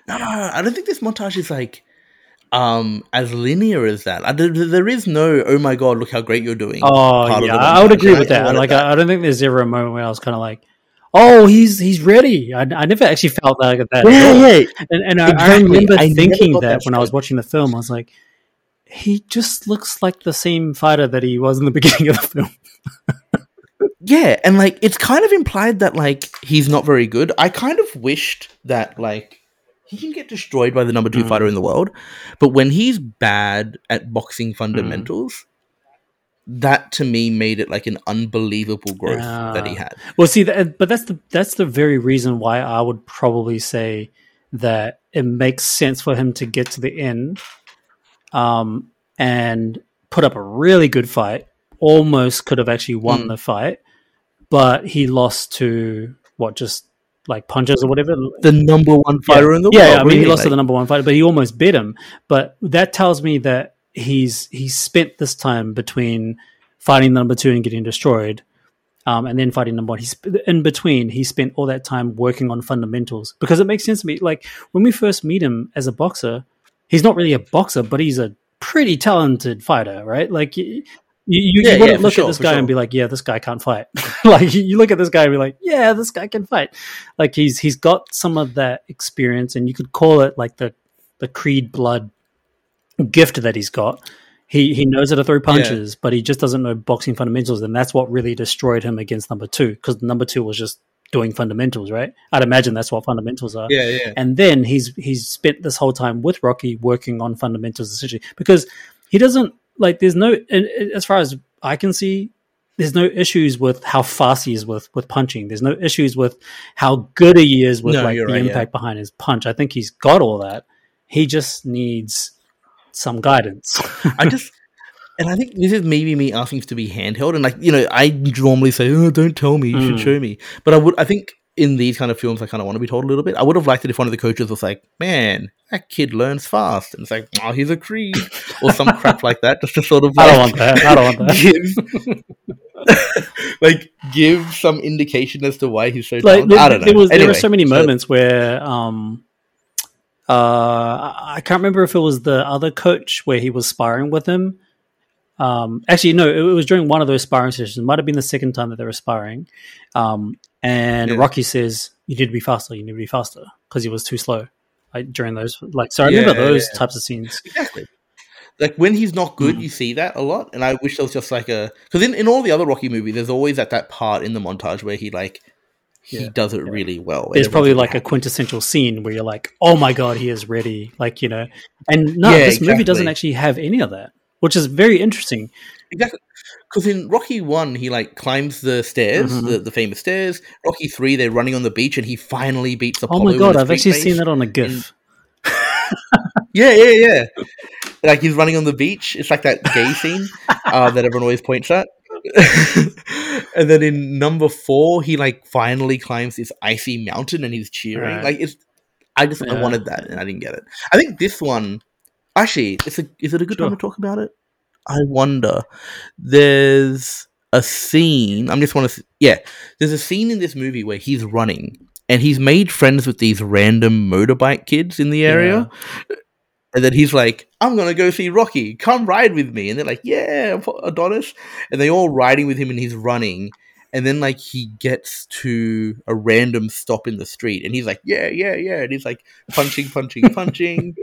No, no, no, I don't think this montage is like um as linear as that. I, there, there is no, oh my god, look how great you're doing. Oh part of yeah, the I would agree with that. wanted Like that. I, I don't think there's ever a moment where I was kind of like, "Oh, he's he's ready." I, I never actually felt like that. at yeah, yeah. And, and I, I remember I thinking that, that when I was watching the film, I was like, "He just looks like the same fighter that he was in the beginning of the film." Yeah, and like it's kind of implied that like he's not very good. I kind of wished that like he can get destroyed by the number two Mm. fighter in the world, but when he's bad at boxing fundamentals, that to me made it like an unbelievable growth that he had. Well, see, that, but that's the that's the very reason why I would probably say that it makes sense for him to get to the end, um, and put up a really good fight. Almost could have actually won Mm. the fight, but he lost to what just like punches or whatever. The number one fighter yeah. in the world. Yeah, I mean, he really, lost to the number one fighter, but he almost beat him. But that tells me that he's he's spent this time between fighting number two and getting destroyed, um, and then fighting number one. He's in between. He spent all that time working on fundamentals because it makes sense to me. Like when we first meet him as a boxer, he's not really a boxer, but he's a pretty talented fighter, right? Like. You, you, Yeah, you wouldn't yeah, look sure, at this guy sure. and be like, "Yeah, this guy can't fight." like you you look at this guy and be like, "Yeah, this guy can fight." Like he's he's got some of that experience, and you could call it like the the Creed blood gift that he's got. He he knows how to throw punches, but he just doesn't know boxing fundamentals, and that's what really destroyed him against number two. Because number two was just doing fundamentals, right? I'd imagine that's what fundamentals are. Yeah, yeah. And then he's he's spent this whole time with Rocky working on fundamentals essentially because he doesn't like. There's no as far as I can see, there's no issues with how fast he is with with punching. There's no issues with how good he is with No, like the right, yeah. impact behind his punch. I think he's got all that. He just needs some guidance. I just, and I think this is maybe me asking to be handheld, and like you know, I normally say, "Oh, don't tell me, you should Mm. show me." But I would, I think in these kind of films, I kind of want to be told a little bit. I would have liked it if one of the coaches was like, "Man, that kid learns fast," and it's like, "Oh, he's a Creed," or some crap like that, just to sort of. I don't like, want that. I don't want that. give, like, give some indication as to why he's so. like there, I don't know. there was there were so many so- moments where um uh I can't remember if it was the other coach where he was sparring with him. Um actually no, it was during one of those sparring sessions. It might have been the second time that they were sparring. Um and Yeah. Rocky says you need to be faster, you need to be faster because he was too slow. Like during those like so I Yeah, remember those yeah. types of scenes. Exactly. Like when he's not good, Mm. you see that a lot, and I wish there was just like a because in, in all the other Rocky movies, there's always at that part in the montage where he like he Yeah, does it really well. and There's probably everyone's like a quintessential scene where you're like, "Oh my god, he is ready!" Like you know, and no, Yeah, this movie doesn't actually have any of that, which is very interesting. exactly because in Rocky One he like climbs the stairs, Mhm. the, the famous stairs. Rocky Three they're running on the beach and he finally beats Apollo. Oh my god, I've actually seen that on a GIF. Yeah, yeah, yeah. Like he's running on the beach. It's like that gay scene uh, that everyone always points at. and then in number four, he like finally climbs this icy mountain and he's cheering. Right. Like it's, I just I wanted that and I didn't get it. I think this one, actually, it's a, is it a good time to talk about it? I wonder. There's a scene. I'm just want to. Yeah, there's a scene in this movie where he's running and he's made friends with these random motorbike kids in the area. And then he's like, I'm going to go see Rocky. Come ride with me. And they're like, yeah, Adonis. And they all riding with him and he's running. And then, like, he gets to a random stop in the street. And he's like, yeah, yeah, yeah. And he's like punching, punching, punching.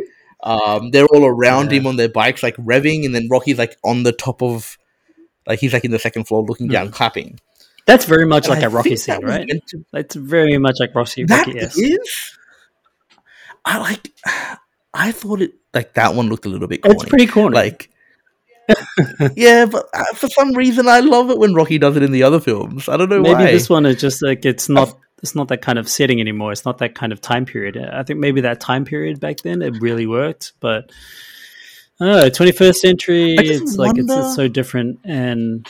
Um, they're all around Yeah. him on their bikes, like revving. And then Rocky's like on the top of, like, he's like in the second floor looking Hmm. down, clapping. That's very much And like I a Rocky scene, right? to It's very much like Rocky. That Rocky is. yes. I like. I thought it like that one looked a little bit corny. It's pretty corny. Like, yeah, but uh, for some reason I love it when Rocky does it in the other films. I don't know maybe why. this one is just like it's not it's not that kind of setting anymore. It's not that kind of time period. I think maybe that time period back then it really worked, but oh, 21st century, I just it's like it's, it's so different and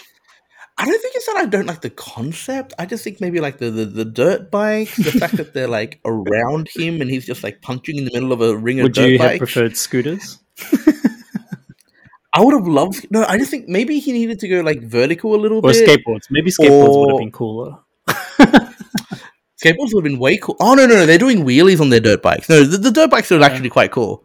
I don't think it's that I don't like the concept. I just think maybe like the, the, the dirt bikes, the fact that they're like around him and he's just like punching in the middle of a ring of would you have preferred scooters? I would have loved. No, I just think maybe he needed to go like vertical a little Or bit. skateboards? Maybe skateboards would have been cooler. Skateboards would have been way cool. Oh no, no, no! They're doing wheelies on their dirt bikes. No, the, the dirt bikes are actually quite cool.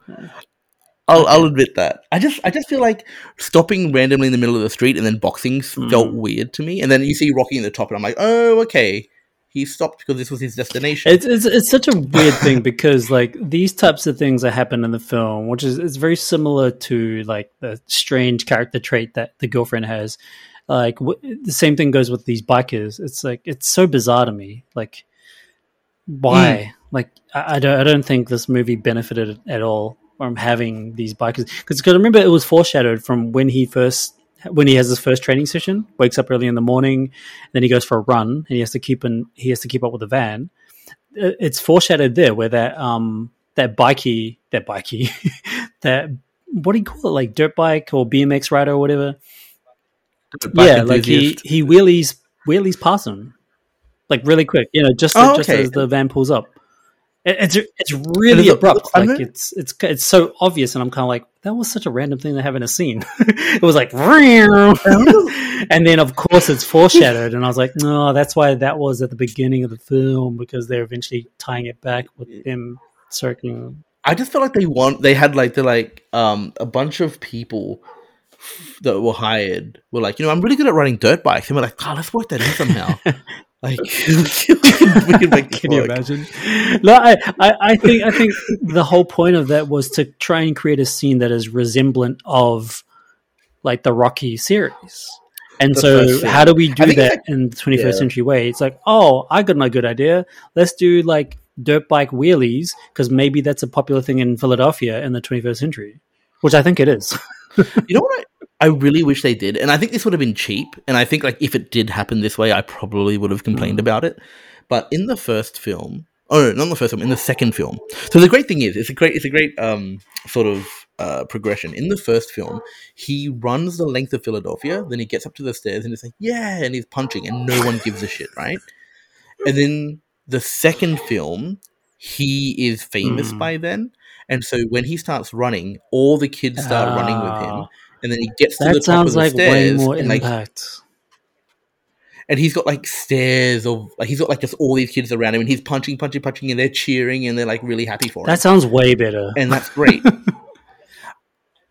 I'll, I'll admit that. I just, I just feel like stopping randomly in the middle of the street and then boxing s- felt Mm. weird to me. And then you see Rocky in the top, and I'm like, oh, okay, he stopped because this was his destination. It's, it's it's such a weird thing because like these types of things that happen in the film, which is it's very similar to like the strange character trait that the girlfriend has. Like w- the same thing goes with these bikers. It's like it's so bizarre to me. Like why? Like I, I don't I don't think this movie benefited at all from having these bikers because because I remember it was foreshadowed from when he first when he has his first training session, wakes up early in the morning, then he goes for a run and he has to keep in, he has to keep up with the van. It's foreshadowed there where that um that bikey that bikey that what do you call it like dirt bike or BMX rider or whatever. Yeah, like he he wheelies wheelies past him like really quick. You know, just Oh, just okay. as the van pulls up. It- It's it's really abrupt. Like know- it's it's it's so obvious, and I'm kind of like that was such a random thing to have in a scene. it was like, and then of course it's foreshadowed, and I was like, no, that's why that was at the beginning of the film because they're eventually tying it back with them circling. I just felt like they want they had like the like um a bunch of people that were hired were like, you know, I'm really good at riding dirt bikes, and we're like, oh, let's work that in somehow. like, we can, can you imagine? No, I, I, I think I think the whole point of that was to try and create a scene that is resemblant of like the Rocky series. And The so, how do we do that in the 21st yeah. century way? It's like, oh, I got a good idea. Let's do like dirt bike wheelies because maybe that's a popular thing in Philadelphia in the 21st century, which I think it is. You know what? I, I really wish they did, and I think this would have been cheap. And I think like if it did happen this way, I probably would have complained Mm. about it. But in the first film, oh no, not in the first film, in the second film. So the great thing is, it's a great, it's a great um sort of uh, progression. In the first film, he runs the length of Philadelphia, then he gets up to the stairs and he's like, yeah, and he's punching, and no one gives a shit, right? And then the second film, he is famous Mm. by then. And so when he starts running, all the kids start running with him Ah, and then he gets to the That top of sounds the like way stairs, more and like, impact. and he's got like stairs of like he's got like just all these kids around him, and he's punching, punching, punching, and they're cheering, and they're like really happy for him, That sounds way better. and that's great.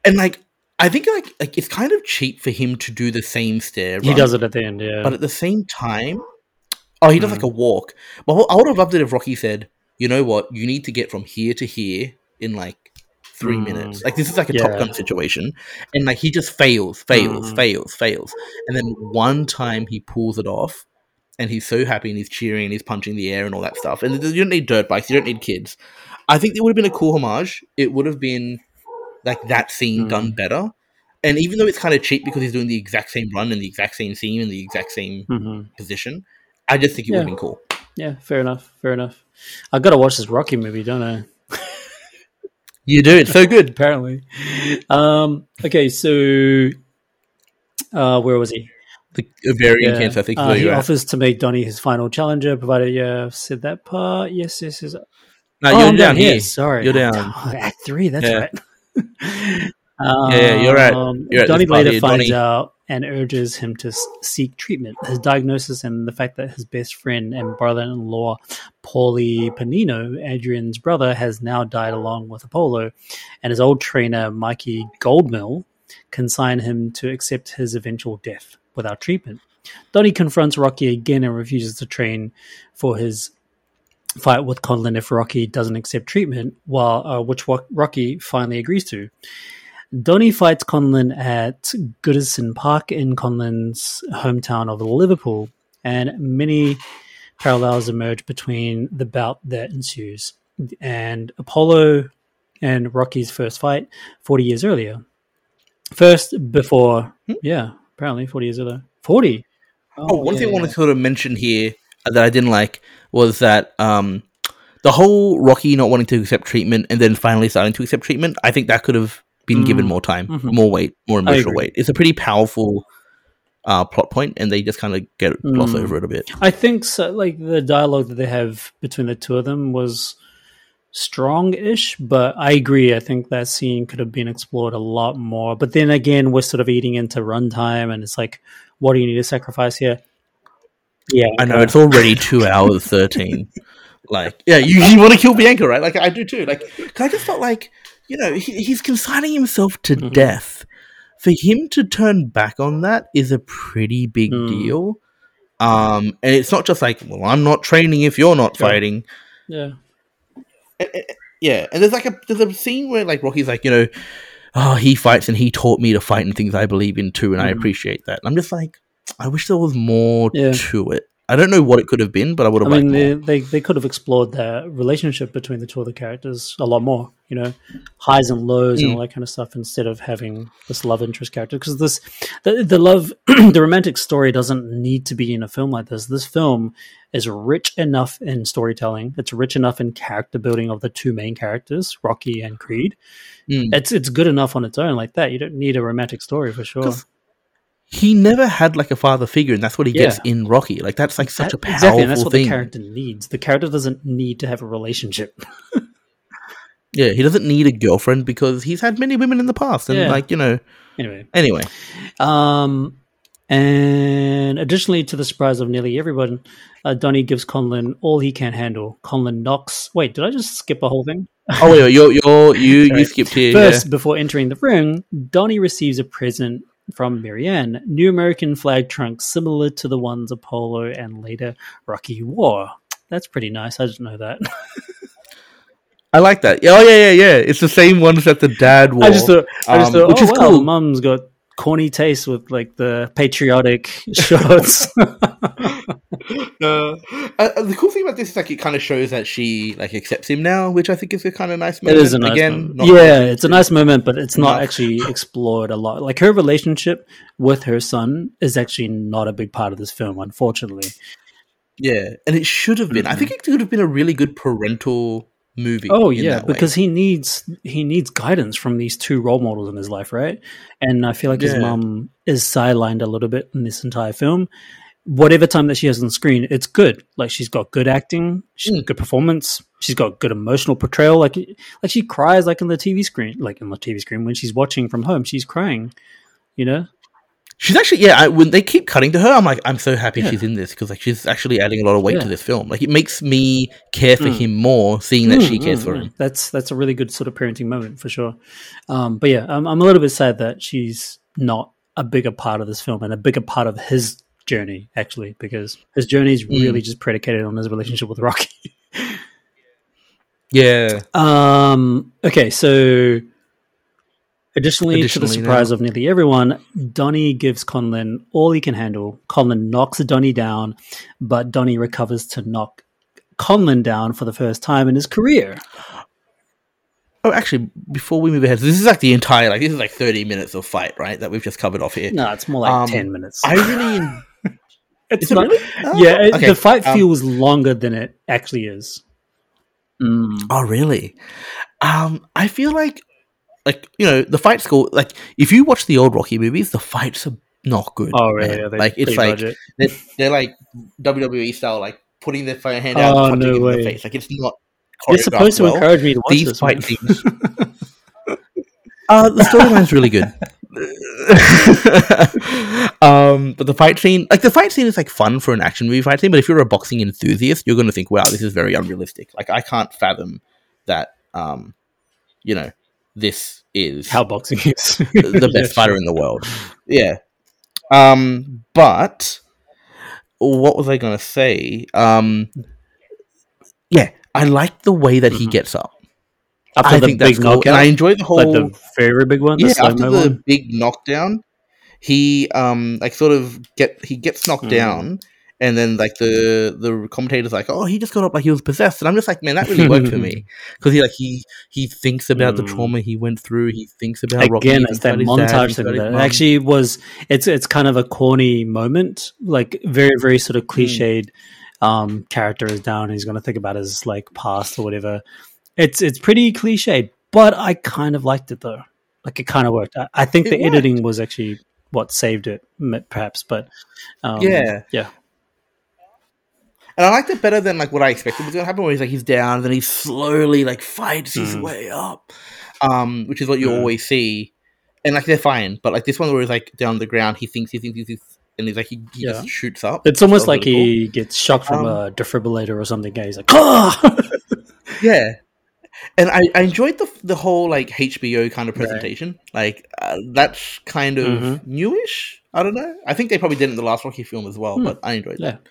and like I think like like it's kind of cheap for him to do the same stair. he does it at the end, yeah. but at the same time, oh, he does like a walk. But I would have loved it if Rocky said, "You know what? You need to get from here to here in like." Three Mm. minutes. Like this is like a Top Gun situation, and like he just fails, fails, Mm. fails, fails, and then one time he pulls it off, and he's so happy and he's cheering and he's punching the air and all that stuff. And you don't need dirt bikes, you don't need kids. I think it would have been a cool homage. It would have been like that scene Mm. done better. And even though it's kind of cheap because he's doing the exact same run and the exact same scene and the exact same hmm position, I just think it would have been cool. Yeah, fair enough. Fair enough. I've got to watch this Rocky movie, don't I? You do it's so good. Apparently. Um, okay, so uh, where was he? The ovarian Yeah. cancer, I think. Uh, he you're at. offers to make Donnie his final challenger, provided yeah, I've said that part. Yes, yes, yes. No, oh, you're I'm down here. Sorry, You're down. Oh, Act three. That's Yeah. right. Yeah, yeah, you're right. Um, You're Donnie later finds Donnie. out and urges him to seek treatment. His diagnosis and the fact that his best friend and brother-in-law, Paulie Pennino, Adrian's brother, has now died along with Apollo, and his old trainer Mickey Goldmill consign him to accept his eventual death without treatment. Donnie confronts Rocky again and refuses to train for his fight with Conlan if Rocky doesn't accept treatment, while uh, which Rocky finally agrees to. Donnie fights Conlan at Goodison Park in Conlan's hometown of Liverpool, and many parallels emerge between the bout that ensues. And Apollo and Rocky's first fight 40 years earlier. First, before, Hmm? yeah, apparently 40 years earlier. 40. Oh, one yeah, thing I want yeah. to sort of mention here that I didn't like was that um, the whole Rocky not wanting to accept treatment and then finally starting to accept treatment. I think that could have been given Mm. more time, Mhm. more weight, more emotional weight. It's a pretty powerful uh, plot point, and they just kind of get gloss Mm. over it a bit. I think so, like the dialogue that they have between the two of them was strong-ish, but I agree. I think that scene could have been explored a lot more. But then again, we're sort of eating into runtime, and it's like, what do you need to sacrifice here? Yeah, I know it's already two hours thirteen. like, yeah, you, you want to kill Bianca, right? Like I do too. Like, I just felt like you know he, he's consigning himself to Mhm. death. For him to turn back on that is a pretty big Mm. deal. Um, and it's not just like, well, I'm not training if you're not Sure. fighting. yeah. Eh, eh, Yeah, and there's like a there's a scene where like Rocky's like, you know, oh, he fights and he taught me to fight and things I believe in too, and I Mhm. appreciate that. And I'm just like, I wish there was more Yeah. to it. I don't know what it could have been, but I would have. I mean, liked they, they they could have explored the relationship between the two of the characters a lot more. You know, highs and lows and Mm. all that kind of stuff, instead of having this love interest character. Because this, the, the love, the romantic story doesn't need to be in a film like this. This film is rich enough in storytelling. It's rich enough in character building of the two main characters, Rocky and Creed. Mm. It's it's good enough on its own like that. You don't need a romantic story for sure. He never had like a father figure, and that's what he gets Yeah. in Rocky. Like that's like such a That- powerful exactly, and that's what thing. the character needs. The character doesn't need to have a relationship. Yeah, he doesn't need a girlfriend because he's had many women in the past, and Yeah. like you know. Anyway, Anyway, Um, and additionally, to the surprise of nearly everyone, uh, Donnie gives Conlan all he can handle. Conlan knocks. Wait, did I just skip a whole thing? oh wait, wait, you're you're you you Right. skipped here. First, before entering the ring, Donnie receives a present from Mary Anne, new American flag trunks similar to the ones Apollo and later Rocky wore. That's pretty nice. I didn't know that. I like that. Oh yeah, yeah, yeah. It's the same ones that the dad wore. I just thought, I just um, thought, which oh, is cool. Mum's got corny taste with like the patriotic shorts. Uh, uh, the cool thing about this is like it kind of shows that she like accepts him now, which I think is a kind of nice moment. is a nice Again, moment. yeah, it's a nice moment, but it's not Enough. actually explored a lot. Like her relationship with her son is actually not a big part of this film, unfortunately. yeah, and it should have been. I think it could have been a really good parental movie. Oh yeah, because he needs he needs guidance from these two role models in his life, right? And I feel like his mom is sidelined a little bit in this entire film. Whatever time that she has on screen, it's good. Like she's got good acting, she's Mm. got good performance, she's got good emotional portrayal. Like like she cries like in the TV screen, like in the TV screen when she's watching from home, she's crying. You know, she's actually yeah. I, when they keep cutting to her, I'm like, I'm so happy Yeah. she's in this because like she's actually adding a lot of weight to this film. Like it makes me care for Mm. him more, seeing that she Mm, cares mm, for mm. him. That's that's a really good sort of parenting moment for sure. Um, but yeah, I'm, I'm a little bit sad that she's not a bigger part of this film and a bigger part of his journey actually, because his journey is Mm. really just predicated on his relationship with Rocky. Yeah, um, okay, so additionally, to the Additionally, surprise of nearly everyone, Donnie gives Conlan all he can handle. Conlan knocks Donnie down, but Donnie recovers to knock Conlan down for the first time in his career. Oh, actually, before we move ahead, so this is like the entire like this is like thirty minutes of fight, right? That we've just covered off here. No, it's more like Um, ten minutes. I really, it's is not, really? Oh, yeah, it- okay. the fight Um, feels longer than it actually is. Mm. Oh, really? Um, I feel like, like you know, the fight school. Like, if you watch the old Rocky movies, the fights are not good. Oh, really? they like it's like they're, they're like WWE style, like putting their hand out Oh, and punching no in the face. Like it's not. You're supposed to well. encourage me to watch These fight scenes. Uh, the storyline's really good. um, but the fight scene, like the fight scene, is like fun for an action movie fight scene. But if you're a boxing enthusiast, you're going to think, "Wow, this is very unrealistic." Like I can't fathom that. Um, you know, this is How boxing is the best fighter in the world. Yeah. Um, but what was I going to say? Um, yeah, I like the way that he Mhm. gets up. After I the think big that's cool, knockout, and I enjoy the whole. like the very big one, yeah, slow after the one. big knockdown, he um like sort of get he gets knocked Mm. down, and then like the the commentator's like, "Oh, he just got up like he was possessed," and I'm just like, "Man, that really worked for me because he like he he thinks about the Mm. trauma he went through. He thinks about Again, he it's that dad, montage thing. That actually was it's it's kind of a corny moment, like very very sort Hmm. of cliched. Um, character is down. He's going to think about his like past or whatever. It's it's pretty cliched, but I kind of liked it though. Like it kind of worked. I, I think It the worked. editing was actually what saved it, perhaps. But um, Yeah. yeah, And I liked it better than like what I expected was going to happen. Where he's like he's down, and then he slowly like fights his Mm. way up, um, which is what you Mm. always see. And like they're fine, but like this one where he's like down on the ground, he thinks he thinks he thinks, and he's like he, he Yeah. just shoots up. it's almost like really he gets shocked from Um, a defibrillator or something. And he's like, "Ah!" yeah. And I, I enjoyed the the whole like HBO kind of Right. presentation. Like uh, that's kind of Mhm. newish. I don't know. I think they probably did it in the last Rocky film as well, Hmm. but I enjoyed Yeah. that.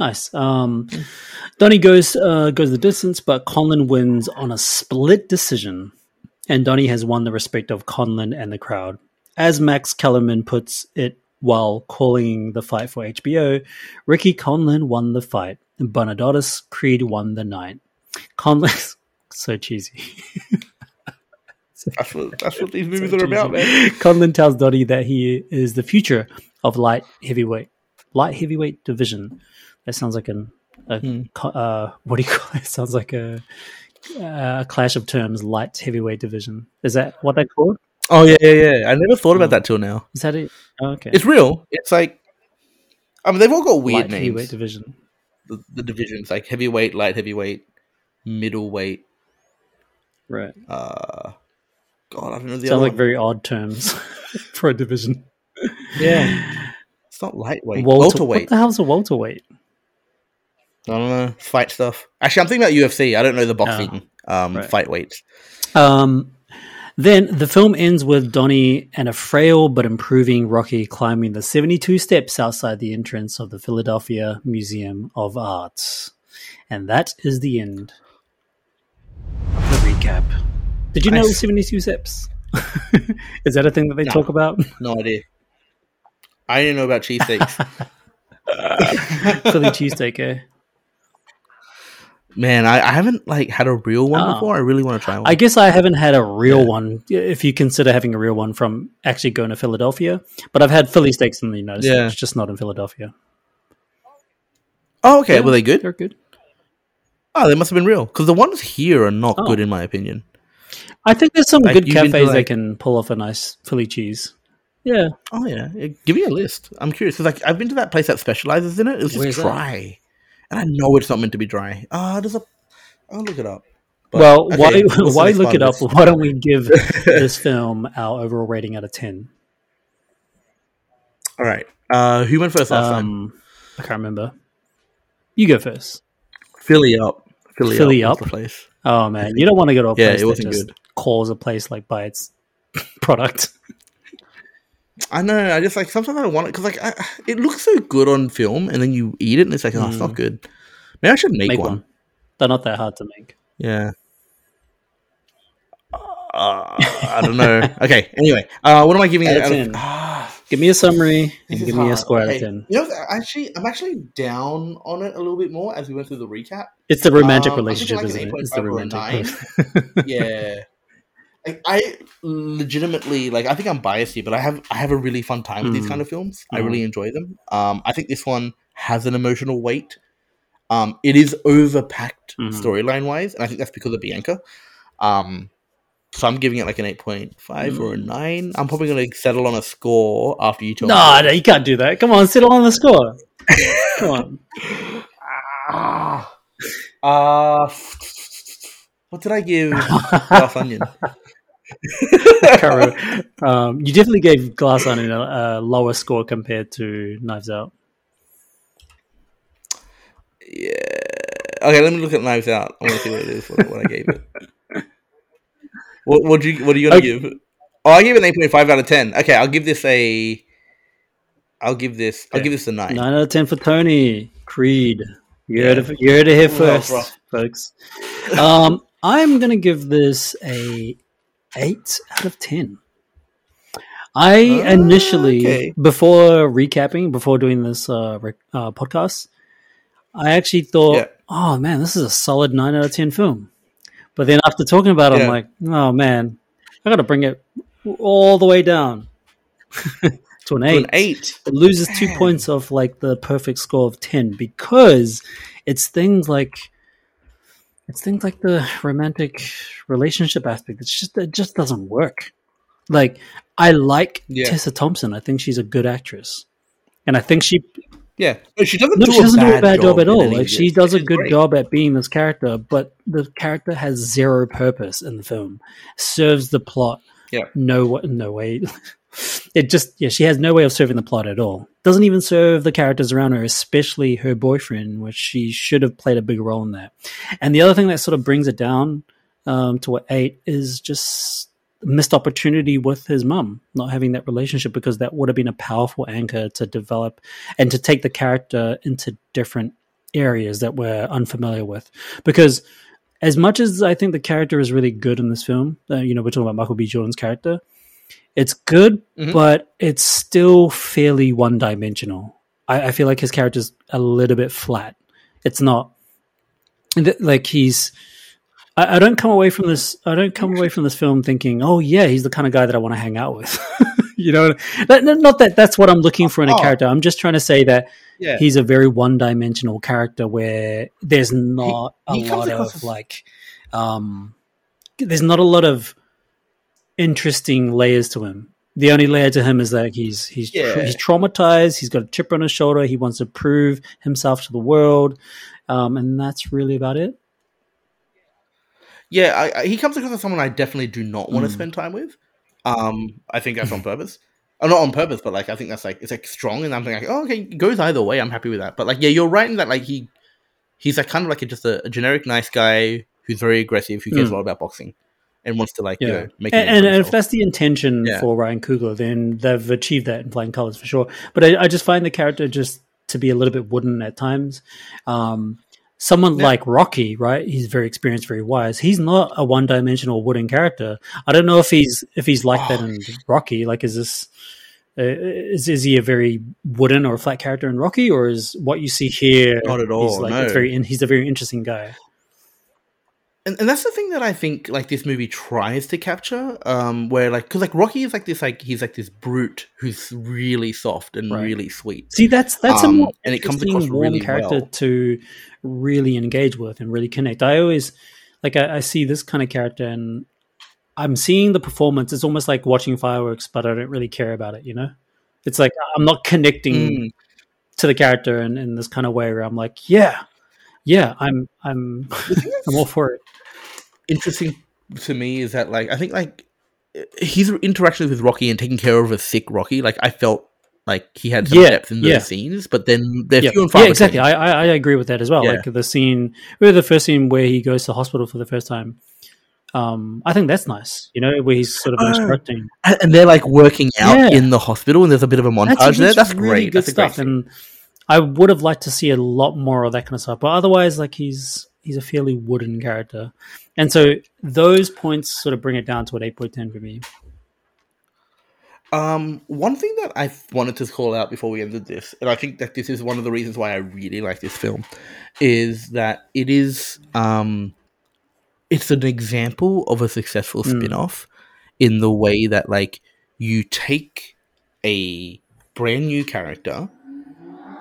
Nice. Um, Donnie goes uh, goes the distance, but Conlan wins on a split decision, and Donnie has won the respect of Conlan and the crowd. As Max Kellerman puts it while calling the fight for HBO, Ricky Conlan won the fight, and but Adonis Creed won the night. Conlan, so cheesy. That's what that's what these So movies are about, cheesy. man. Conlan tells Donnie that he is the future of light heavyweight, light heavyweight division. That sounds like an a, co- uh, what do you call it? Sounds like a, a clash of terms. Light heavyweight division. Is that what they called? Oh yeah, yeah, yeah. I never thought about Hmm. that till now. Is that it? Oh, okay. It's real. It's like, I mean, they've all got weird light heavyweight names. division. The, the divisions like heavyweight, light heavyweight, middleweight. Right. Uh, God, I don't know the Sounds like one. very odd terms for a division. yeah, it's not lightweight. Welter- welterweight. What the hell's a welterweight? I don't know. Fight stuff. Actually, I'm thinking about UFC. I don't know the boxing um, right. fight weights. Um, then the film ends with Donnie and a frail but improving Rocky climbing the 72 steps outside the entrance of the Philadelphia Museum of Arts, And that is the end the recap. Did you know 72 steps? is that a thing that they No. talk about? No idea. I didn't know about cheesesteaks. Philly cheesesteak, eh? Man, I, I haven't like had a real one Oh. before. I really want to try one. I guess I haven't had a real Yeah. one, if you consider having a real one from actually going to Philadelphia. But I've had Philly steaks in the United Yeah. States, just not in Philadelphia. oh, okay. Yeah, Were they good? They're good. Oh, they must have been real because the ones here are not Oh. good in my opinion. I think there's some Like, good you've been to, cafes that can pull off a nice Philly cheese. Yeah. Oh yeah, give me a list. I'm curious because like I've been to that place that specializes in it. It's Where's just that? And I know it's not meant to be dry. Ah, there's a. I'll look it up. But- well, okay, why why look it up? Why don't we give this film our overall rating out of ten? All right. Uh, who went first last time? Um, I can't remember. You go first. Philly up. Philly, Philly up. Up? The place. Oh man, you don't want to go to a Yeah, place it that just good. calls a place like by its product. I know. I just like sometimes I want it because like I, it looks so good on film, and then you eat it, and it's like, oh, it's not good. Maybe I should make, Mm. Make one. one. They're not that hard to make. Yeah. Uh, I don't know. okay. Anyway, uh, what am I giving Out of Out 10. ah, Give me a summary and give me a hard. score out of ten. You know, actually, I'm actually down on it a little bit more as we went through the recap. It's the romantic Um, relationship, like isn't it? It's the romantic. yeah. I, I legitimately like. I think I'm biased here, but I have I have a really fun time with these Mm. kind of films. I Mm. really enjoy them. Um, I think this one has an emotional weight. Um, it is overpacked Mhm. storyline wise, and I think that's because of Bianca. Um, so I'm giving it like an eight point five or a Mm. nine. I'm probably going to settle on a score after you talk. No, no, you can't do that. Come on, settle on the score. Come on. Ah, uh, what did I give Glass Onion? Um, you definitely gave Glass Onion a, a lower score compared to Knives Out. Yeah. Okay, let me look at Knives Out. I want to see what it is. What, what I gave it. What what you what are you gonna Okay. give? Oh, I gave it an eight point five out of ten. Okay, I'll give this a. I'll give this. I'll give this a nine. Nine out of ten for Tony Creed. You heard, Yeah. it, you heard it here first, rough. folks. Um, I'm gonna give this a eight out of ten. I initially, okay. before recapping, before doing this uh, rec- uh, podcast, I actually thought, Yeah. oh man, this is a solid 9 out of 10 film. But then after talking about it, I'm like, oh man, I got to bring it all the way down to an 8. An eight. It loses two points of like the perfect score of 10 because it's things like it's things like the romantic relationship aspect. It's just it just doesn't work. Like I like Yeah. Tessa Thompson. I think she's a good actress. And I think she Yeah, no, she doesn't no, do she a doesn't bad do a bad job, at all. Like she does a good great. job at being this character, but the character has zero purpose in the film. Serves the plot. Yeah. No, no way. It just yeah, she has no way of serving the plot at all. Doesn't even serve the characters around her, especially her boyfriend, which she should have played a big role in that. And the other thing that sort of brings it down um, to what eight is just missed opportunity with his mum, not having that relationship because that would have been a powerful anchor to develop and to take the character into different areas that we're unfamiliar with. Because as much as I think the character is really good in this film, uh, you know, we're talking about Michael B. Jordan's character, it's good, Mhm. but it's still fairly one dimensional. I, I feel like his character's a little bit flat. It's not like he's. I, I don't come away from this. I don't come away from this film thinking, "Oh yeah, he's the kind of guy that I want to hang out with." you know, not, that that's what I'm looking for in a Oh. character. I'm just trying to say that Yeah, he's a very one-dimensional character where there's not he a lot of as- like um there's not a lot of interesting layers to him the only layer to him is that he's he's Yeah. he's traumatized he's got a chip on his shoulder he wants to prove himself to the world um and that's really about it yeah. I, I, he comes across as someone I definitely do not want to Mm. spend time with. Um, I think that's on purpose. Oh, not on purpose, but like I think that's like it's like strong, and I'm like, oh, okay, it goes either way. I'm happy with that. But like, yeah, you're right in that like he he's like kind of like a, just a, a generic nice guy who's very aggressive, who cares Mm. a lot about boxing, and wants to like you Yeah. know make and, and if that's the intention Yeah. for Ryan Coogler, then they've achieved that in flying colors for sure. But I, I just find the character just to be a little bit wooden at times. Um, someone Yeah. like Rocky, right? He's very experienced, very wise. He's not a one-dimensional wooden character. I don't know if he's if he's like that Oh. in Rocky. Like, is this uh, is is he a very wooden or flat character in Rocky, or is what you see here? Not at He's all, like no. very. He's a very interesting guy. And, and that's the thing that I think like this movie tries to capture, um, where like because like Rocky is like this like he's like this brute who's really soft and Right. really sweet. See, that's that's Um, a more and it comes interesting, across warm really character well. to really engage with and really connect. I always like I, I see this kind of character and I'm seeing the performance. It's almost like watching fireworks, but I don't really care about it. You know, it's like I'm not connecting Mm. to the character in, in this kind of way where I'm like, yeah, yeah, I'm I'm I'm all for it. Interesting to me is that like I think like his interactions with Rocky and taking care of a sick Rocky, like I felt like he had some Yeah, depth in those yeah. scenes, but then they're Yeah, few and far yeah exactly. I, I I agree with that as well. Yeah. Like the scene, really the first scene where he goes to hospital for the first time. Um, I think that's nice. You know, where he's sort of Oh, instructing. and, they're like working out in the hospital, and there's a bit of a montage there. That's great. good That's stuff. And I would have liked to see a lot more of that kind of stuff. But otherwise, like he's he's a fairly wooden character, and so those points sort of bring it down to an eight point ten for me. Um, one thing that I wanted to call out before we ended this, and I think that this is one of the reasons why I really like this film, is that it is um, it's an example of a successful Mm. spin-off in the way that like you take a brand new character,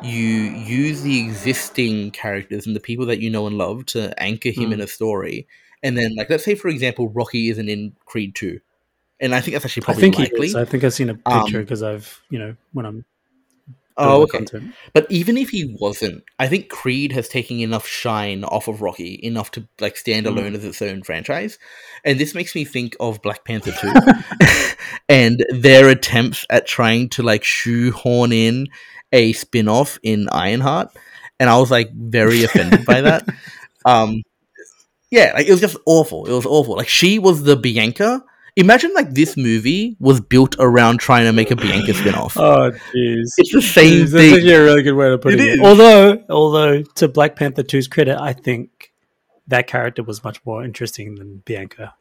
you use the existing characters and the people that you know and love to anchor him Mm. in a story, and then like let's say for example Rocky isn't in Creed two. And I think that's actually I probably think likely. he is. I think I've seen a Um, picture because I've you know when I'm Oh, okay. content. But even if he wasn't, I think Creed has taken enough shine off of Rocky, enough to like stand Mm. alone as its own franchise. And this makes me think of Black Panther 2 and their attempts at trying to like shoehorn in a spin-off in Ironheart. And I was like very offended by that. Um yeah, like it was just awful. It was awful. Like she was the Bianca. Imagine like this movie was built around trying to make a Bianca spin-off. Oh jeez. it's the same That's thing. actually a really good way to put It it. is. Although, although to Black Panther 2's credit, I think that character was much more interesting than Bianca.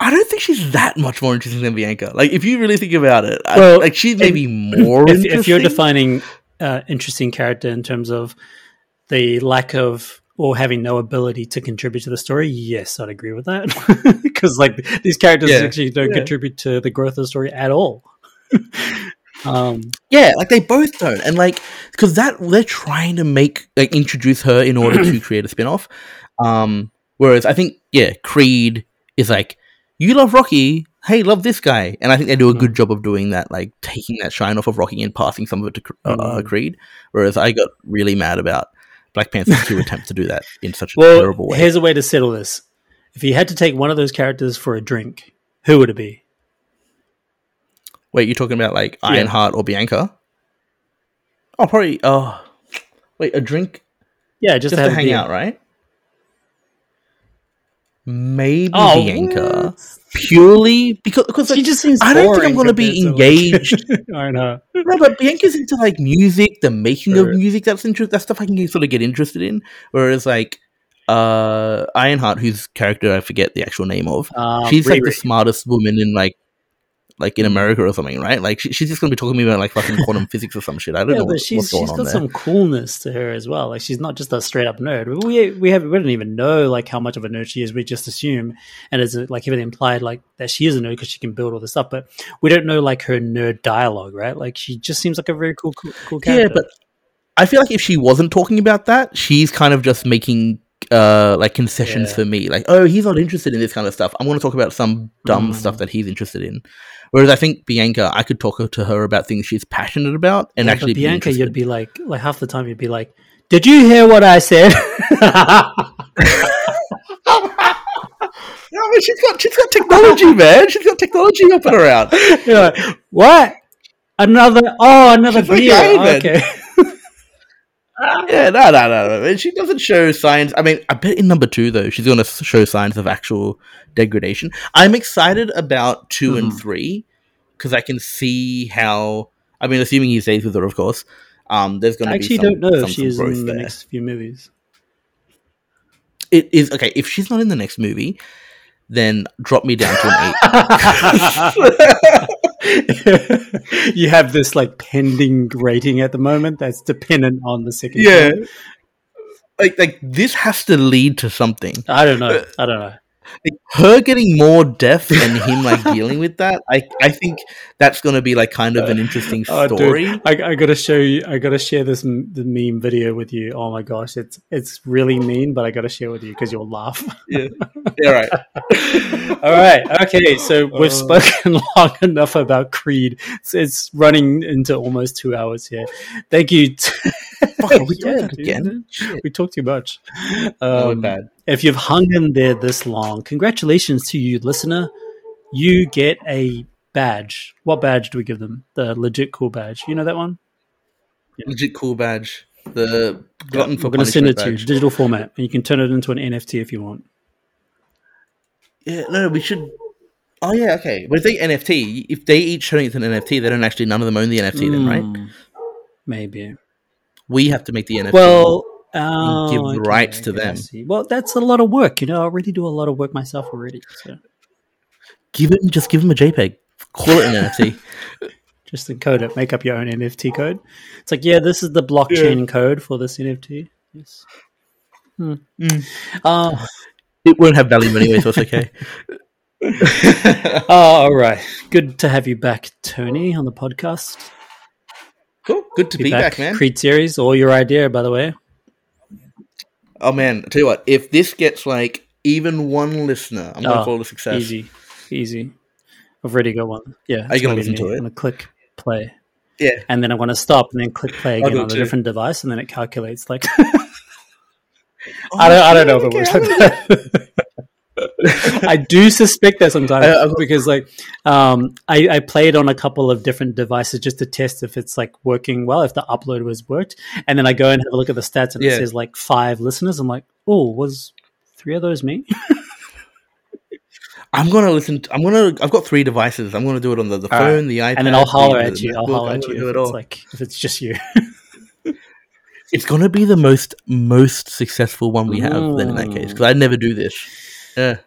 I don't think she's that much more interesting than Bianca. Like, if you really think about it, I- Well, like she's maybe more. if, interesting. if you're defining uh, interesting character in terms of the lack of or having no ability to contribute to the story, yes, I'd agree with that. Because like these characters Yeah. actually don't Yeah. contribute to the growth of the story at all. um, Yeah, like they both don't, and like because that they're trying to make like introduce her in order to create a spin-off. Um, whereas I think yeah, Creed is like you love Rocky, hey, love this guy, and I think they do a good job of doing that, like taking that shine off of Rocky and passing some of it to uh, Mm. Creed. Whereas I got really mad about Black Panther two attempt to do that in such a well, terrible way. here's a way to settle this: if you had to take one of those characters for a drink, who would it be? Wait, you're talking about like Yeah. Ironheart or Bianca? Oh, probably. Oh, wait, a drink Yeah, just, just to, to hang beer. out, right? Maybe Oh, Bianca purely because because She just seems. I don't think I'm going to be to, like- engaged. I know. no, but Bianca's into like music, the making Sure. of music. That's interest. That stuff I can sort of get interested in. Whereas like uh Ironheart, whose character I forget the actual name of, Um, she's like the smartest woman in like like in America or something, right? Like she, she's just to be talking to me about like fucking quantum physics or some shit. I don't yeah, know but what, she's what's going she's got there. some coolness to her as well. Like she's not just a straight up nerd. We we have we don't even know like how much of a nerd she is. We just assume, and it's like even implied like that she is a nerd because she can build all this stuff. But we don't know like her nerd dialogue, right? Like she just seems like a very cool cool, cool character. Yeah, but I feel like if she wasn't talking about that, she's kind of just making uh like concessions Yeah. for me. Like, oh, he's not interested in this kind of stuff. I'm going to talk about some dumb Mm. stuff that he's interested in. Whereas I think Bianca, I could talk to her about things she's passionate about and Yeah, actually but be Bianca, you'd be like like half the time you'd be like, "Did you hear what I said?" No, but she's got she's got technology, man. She's got technology up and around. You're like, what? Another? Oh, another She's beer. Okay. Yeah, no, no, no, no. She doesn't show signs. I mean, I bet in number two though, she's going to show signs of actual degradation. I'm excited about 2 and Mhm. three because I can see how. I mean, assuming he stays with her, of course. Um, there's going to be. actually some, don't know some, if she is in the there. next few movies. It is okay if she's not in the next movie. Then drop me down to an eight. you have this like pending rating at the moment that's dependent on the second. Yeah. film. like, like this has to lead to something. I don't know. Uh, I don't know. Like, her getting more deaf and him like dealing with that i i think that's going to be like kind of an interesting Oh, story I, I gotta show you. I gotta share this m- the meme video with you. Oh my gosh, it's it's really mean, but I gotta share with you because you'll laugh. yeah yeah right All right. Okay. So we've Uh. spoken long enough about Creed. It's, it's running into almost two hours here. Thank you. t- Fuck, we Yeah, that again Shit. We talk too much. Um, bad if you've hung in there this long, congratulations to you, listener. You get a badge. What badge do we give them? The legit cool badge. You know that one? legit cool badge the glutton We're going to send it punishment to you, digital format, and you can turn it into an NFT if you want. yeah no we should oh yeah okay but if they nft if they each turn it into an nft they don't actually none of them own the nft then right Hmm, Maybe. We have to make the nft Well, oh, give the rights to I them. Well, that's a lot of work. You know, I already do a lot of work myself already. So give it just give them a jpeg call it an nft just encode it, make up your own NFT code. It's like, yeah, this is the blockchain code for this NFT. Yes. Hmm. Mm. Uh, it won't have value anyway so it's okay oh, all right. Good to have you back, Tony, on the podcast. Cool good to be, back, man Creed series, all your idea, by the way. Oh man, I tell you what, if this gets like even one listener, I'm gonna Oh, call it a success. Easy, easy. I've already got one. Yeah, Are you gonna listen to it? I'm gonna click play, Yeah. and then I'm gonna stop, and then click play again on a different device, and then it calculates like. I don't. I don't oh, know if it works like that. I do suspect that sometimes I- because, like, um, I, I played on a couple of different devices just to test if it's like working well, if the upload was worked, and then I go and have a look at the stats, and it says like five listeners. I'm like, oh, was three of those me? I'm gonna listen. To, I'm gonna. I've got three devices. I'm gonna do it on the, the All right. phone, the iPad, and then I'll holler at you. I'll holler at you if it it's all. like if it's just you. It's gonna be the most most successful one we have. Then in that case, because I never do this. Yeah.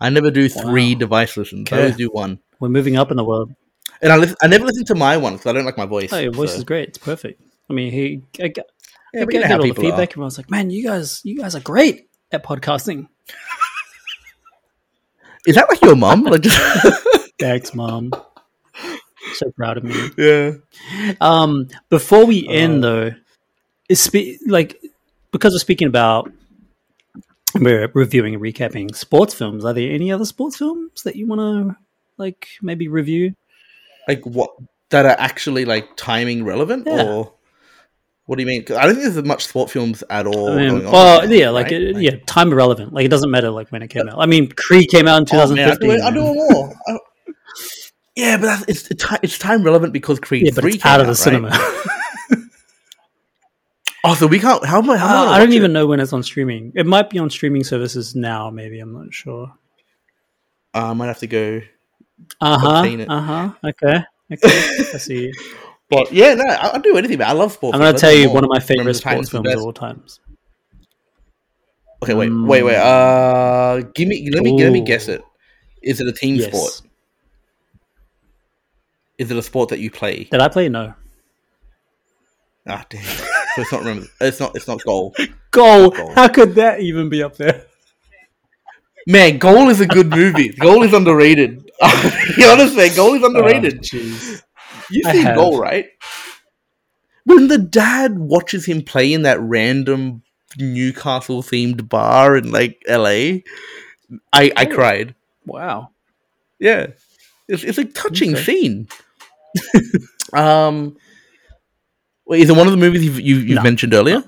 I never do three Wow. device listens. I Okay. always do one. We're moving up in the world. And I, I never listen to my one because I don't like my voice. Oh, your voice so- is great. It's perfect. I mean, he, I, got- Yeah, I but get all the feedback. are. was like, "Man, you guys, you guys are great at podcasting." Is that like your mom? Like, just- Thanks, mom. So proud of me. yeah. Um, before we Uh, end, though, is spe- like because we're speaking about we're reviewing and recapping sports films. Are there any other sports films that you want to like maybe review? Like what? That are actually like timing relevant, Yeah. or what do you mean? I don't think there's much sport films at all. I mean, going on well, now, yeah, like right? Uh, it, yeah, time irrelevant. Like it doesn't matter like when it came out. I mean, Creed came out in Oh, man, I do 2015. it- I do more. Yeah, but that's, it's it's it's time relevant because Creed yeah, but 3 it's came out of the right? cinema. Oh, so we can't. How am I? How I, Uh, I don't even it? know when it's on streaming. It might be on streaming services now. Maybe I'm not sure. Uh, I might have to go. Uh huh. Uh huh. Okay. Okay. I see. But yeah, no, I, I'll do anything. Man. I love sports. I'm going to tell you one of my favorite sports films of all times. Okay, wait, wait, wait. Uh, give me. Let me. Let me guess it. Is it a team Yes. sport? Is it a sport that you play? Did I play? No. Ah, damn. So it's not. Remember, it's not. It's not goal. Goal. Goal. How could that even be up there? Man, Goal is a good movie. Goal is underrated. you honestly, Goal is underrated. Oh, jeez. You've I seen. Goal, right? When the dad watches him play in that random Newcastle themed bar in like LA, I I Oh. cried. wow. Yeah, it's it's a touching Okay. scene. um, wait, is it one of the movies you've you, you've No. mentioned earlier?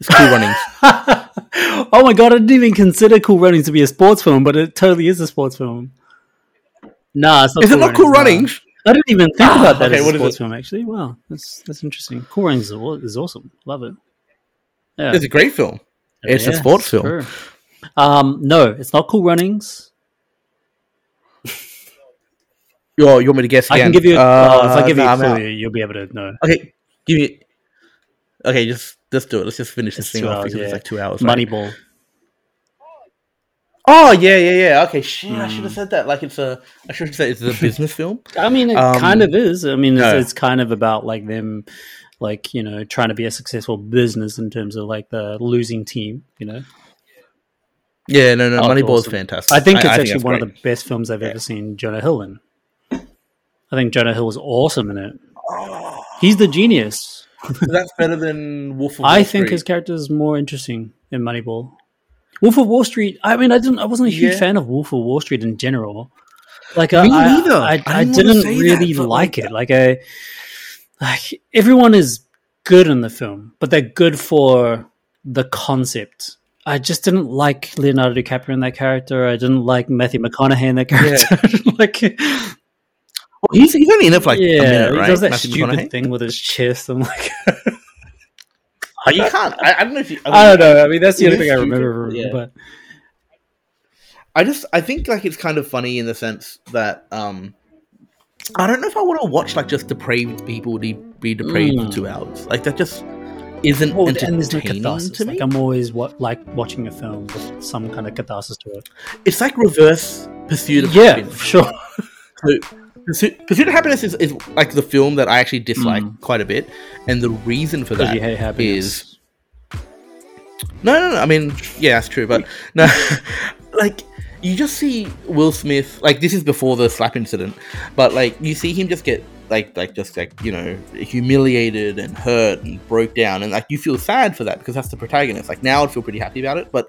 It's Cool Runnings. oh my god! I didn't even consider Cool Runnings to be a sports film, but it totally is a sports film. Nah, it's not. Is it not Cool no. Runnings? I didn't even think about that Okay, as a sports film. Actually, wow, that's that's interesting. Cool Runnings is, awesome. Love it. Yeah, It's a great film. It's a sports film. true. Um, no, it's not Cool Runnings. You, you want me to guess I can give you. Uh, Uh, if I give nah, you a clue, you'll be able to know. Okay, give me. Okay, just let's do it. Let's just finish this It's thing off hours, because yeah. it's like two hours. Right? Moneyball. Oh yeah, yeah, yeah. Okay, shit. I Hmm. should have said that. Like it's a. I should have said it's a business film. I mean, it Um, kind of is. I mean, it's, no. it's kind of about like them, like you know, trying to be a successful business in terms of like the losing team. You know, Yeah, no, no. Oh, Moneyball is fantastic. I think it's actually that's one great. of the best films I've ever seen Jonah Hill in. I think Jonah Hill was awesome in it. Oh, He's the genius. that's better than Wolf of I Wall think his character is more interesting in Moneyball. Wolf of Wall Street. I mean, I didn't. I wasn't a huge Yeah. fan of Wolf of Wall Street in general. Like, Me I, neither. I, I I, didn't say that, really like it. Like, I, like everyone is good in the film, but they're good for the concept. I just didn't like Leonardo DiCaprio in that character. I didn't like Matthew McConaughey in that character. I didn't like, Well, he's, he's only in it for like yeah, minute, he does that Matthew stupid thing with his chest. I'm like, Oh, you can't. I, I don't know if you. I don't know. I mean, that's the only thing I remember. Yeah. But I just I think like it's kind of funny in the sense that um I don't know if I want to watch like just depraved people de- be depraved Mm. for two hours. Like that just isn't Well, and there's no entertaining catharsis. to me. Like I'm always what like watching a film with some kind of catharsis to it. it's like reverse pursuit of Yeah, happiness. for sure. So, Pursuit, Pursuit of Happiness is, is like the film that I actually dislike Mm. quite a bit, and the reason for that is no, no, no. I mean, yeah, that's true, but no, like you just see Will Smith. Like this is before the slap incident, but like you see him just get like like just like you know humiliated and hurt and broke down, and like you feel sad for that because that's the protagonist. Like now I'd feel pretty happy about it, but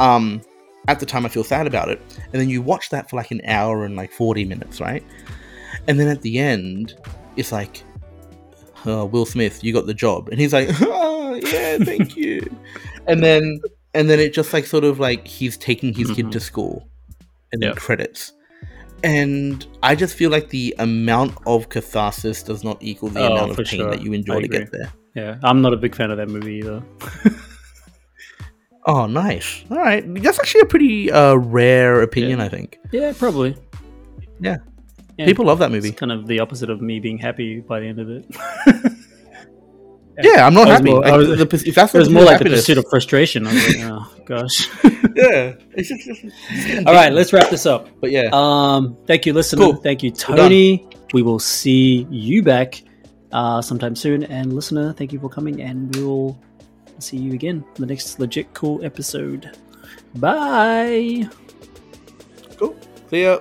um, at the time I feel sad about it, and then you watch that for like an hour and like forty minutes, right? And then at the end, it's like. Uh, Will Smith, you got the job, and he's like, oh, "Yeah, thank you." and then and then it just like sort of like he's taking his kid Mhm. to school and then Yep. credits and i just feel like the amount of catharsis does not equal the Oh, amount of pain sure. that you enjoy to get there Yeah, I'm not a big fan of that movie either. oh nice all right that's actually a pretty uh, rare opinion Yeah. i think Yeah, probably. Yeah. Yeah, people love that movie It's kind of the opposite of me being happy by the end of it. Yeah, I'm not happy. more- Like, I was- the if that's It was more like the pursuit of frustration. I was like, oh gosh. yeah. It's just, it's just- All right, let's wrap this up. But yeah, Um, thank you, listener. Cool. Thank you, Tony. We will see you back uh, sometime soon. And listener, thank you for coming, and we will see you again in the next legit cool episode. Bye. cool. See ya.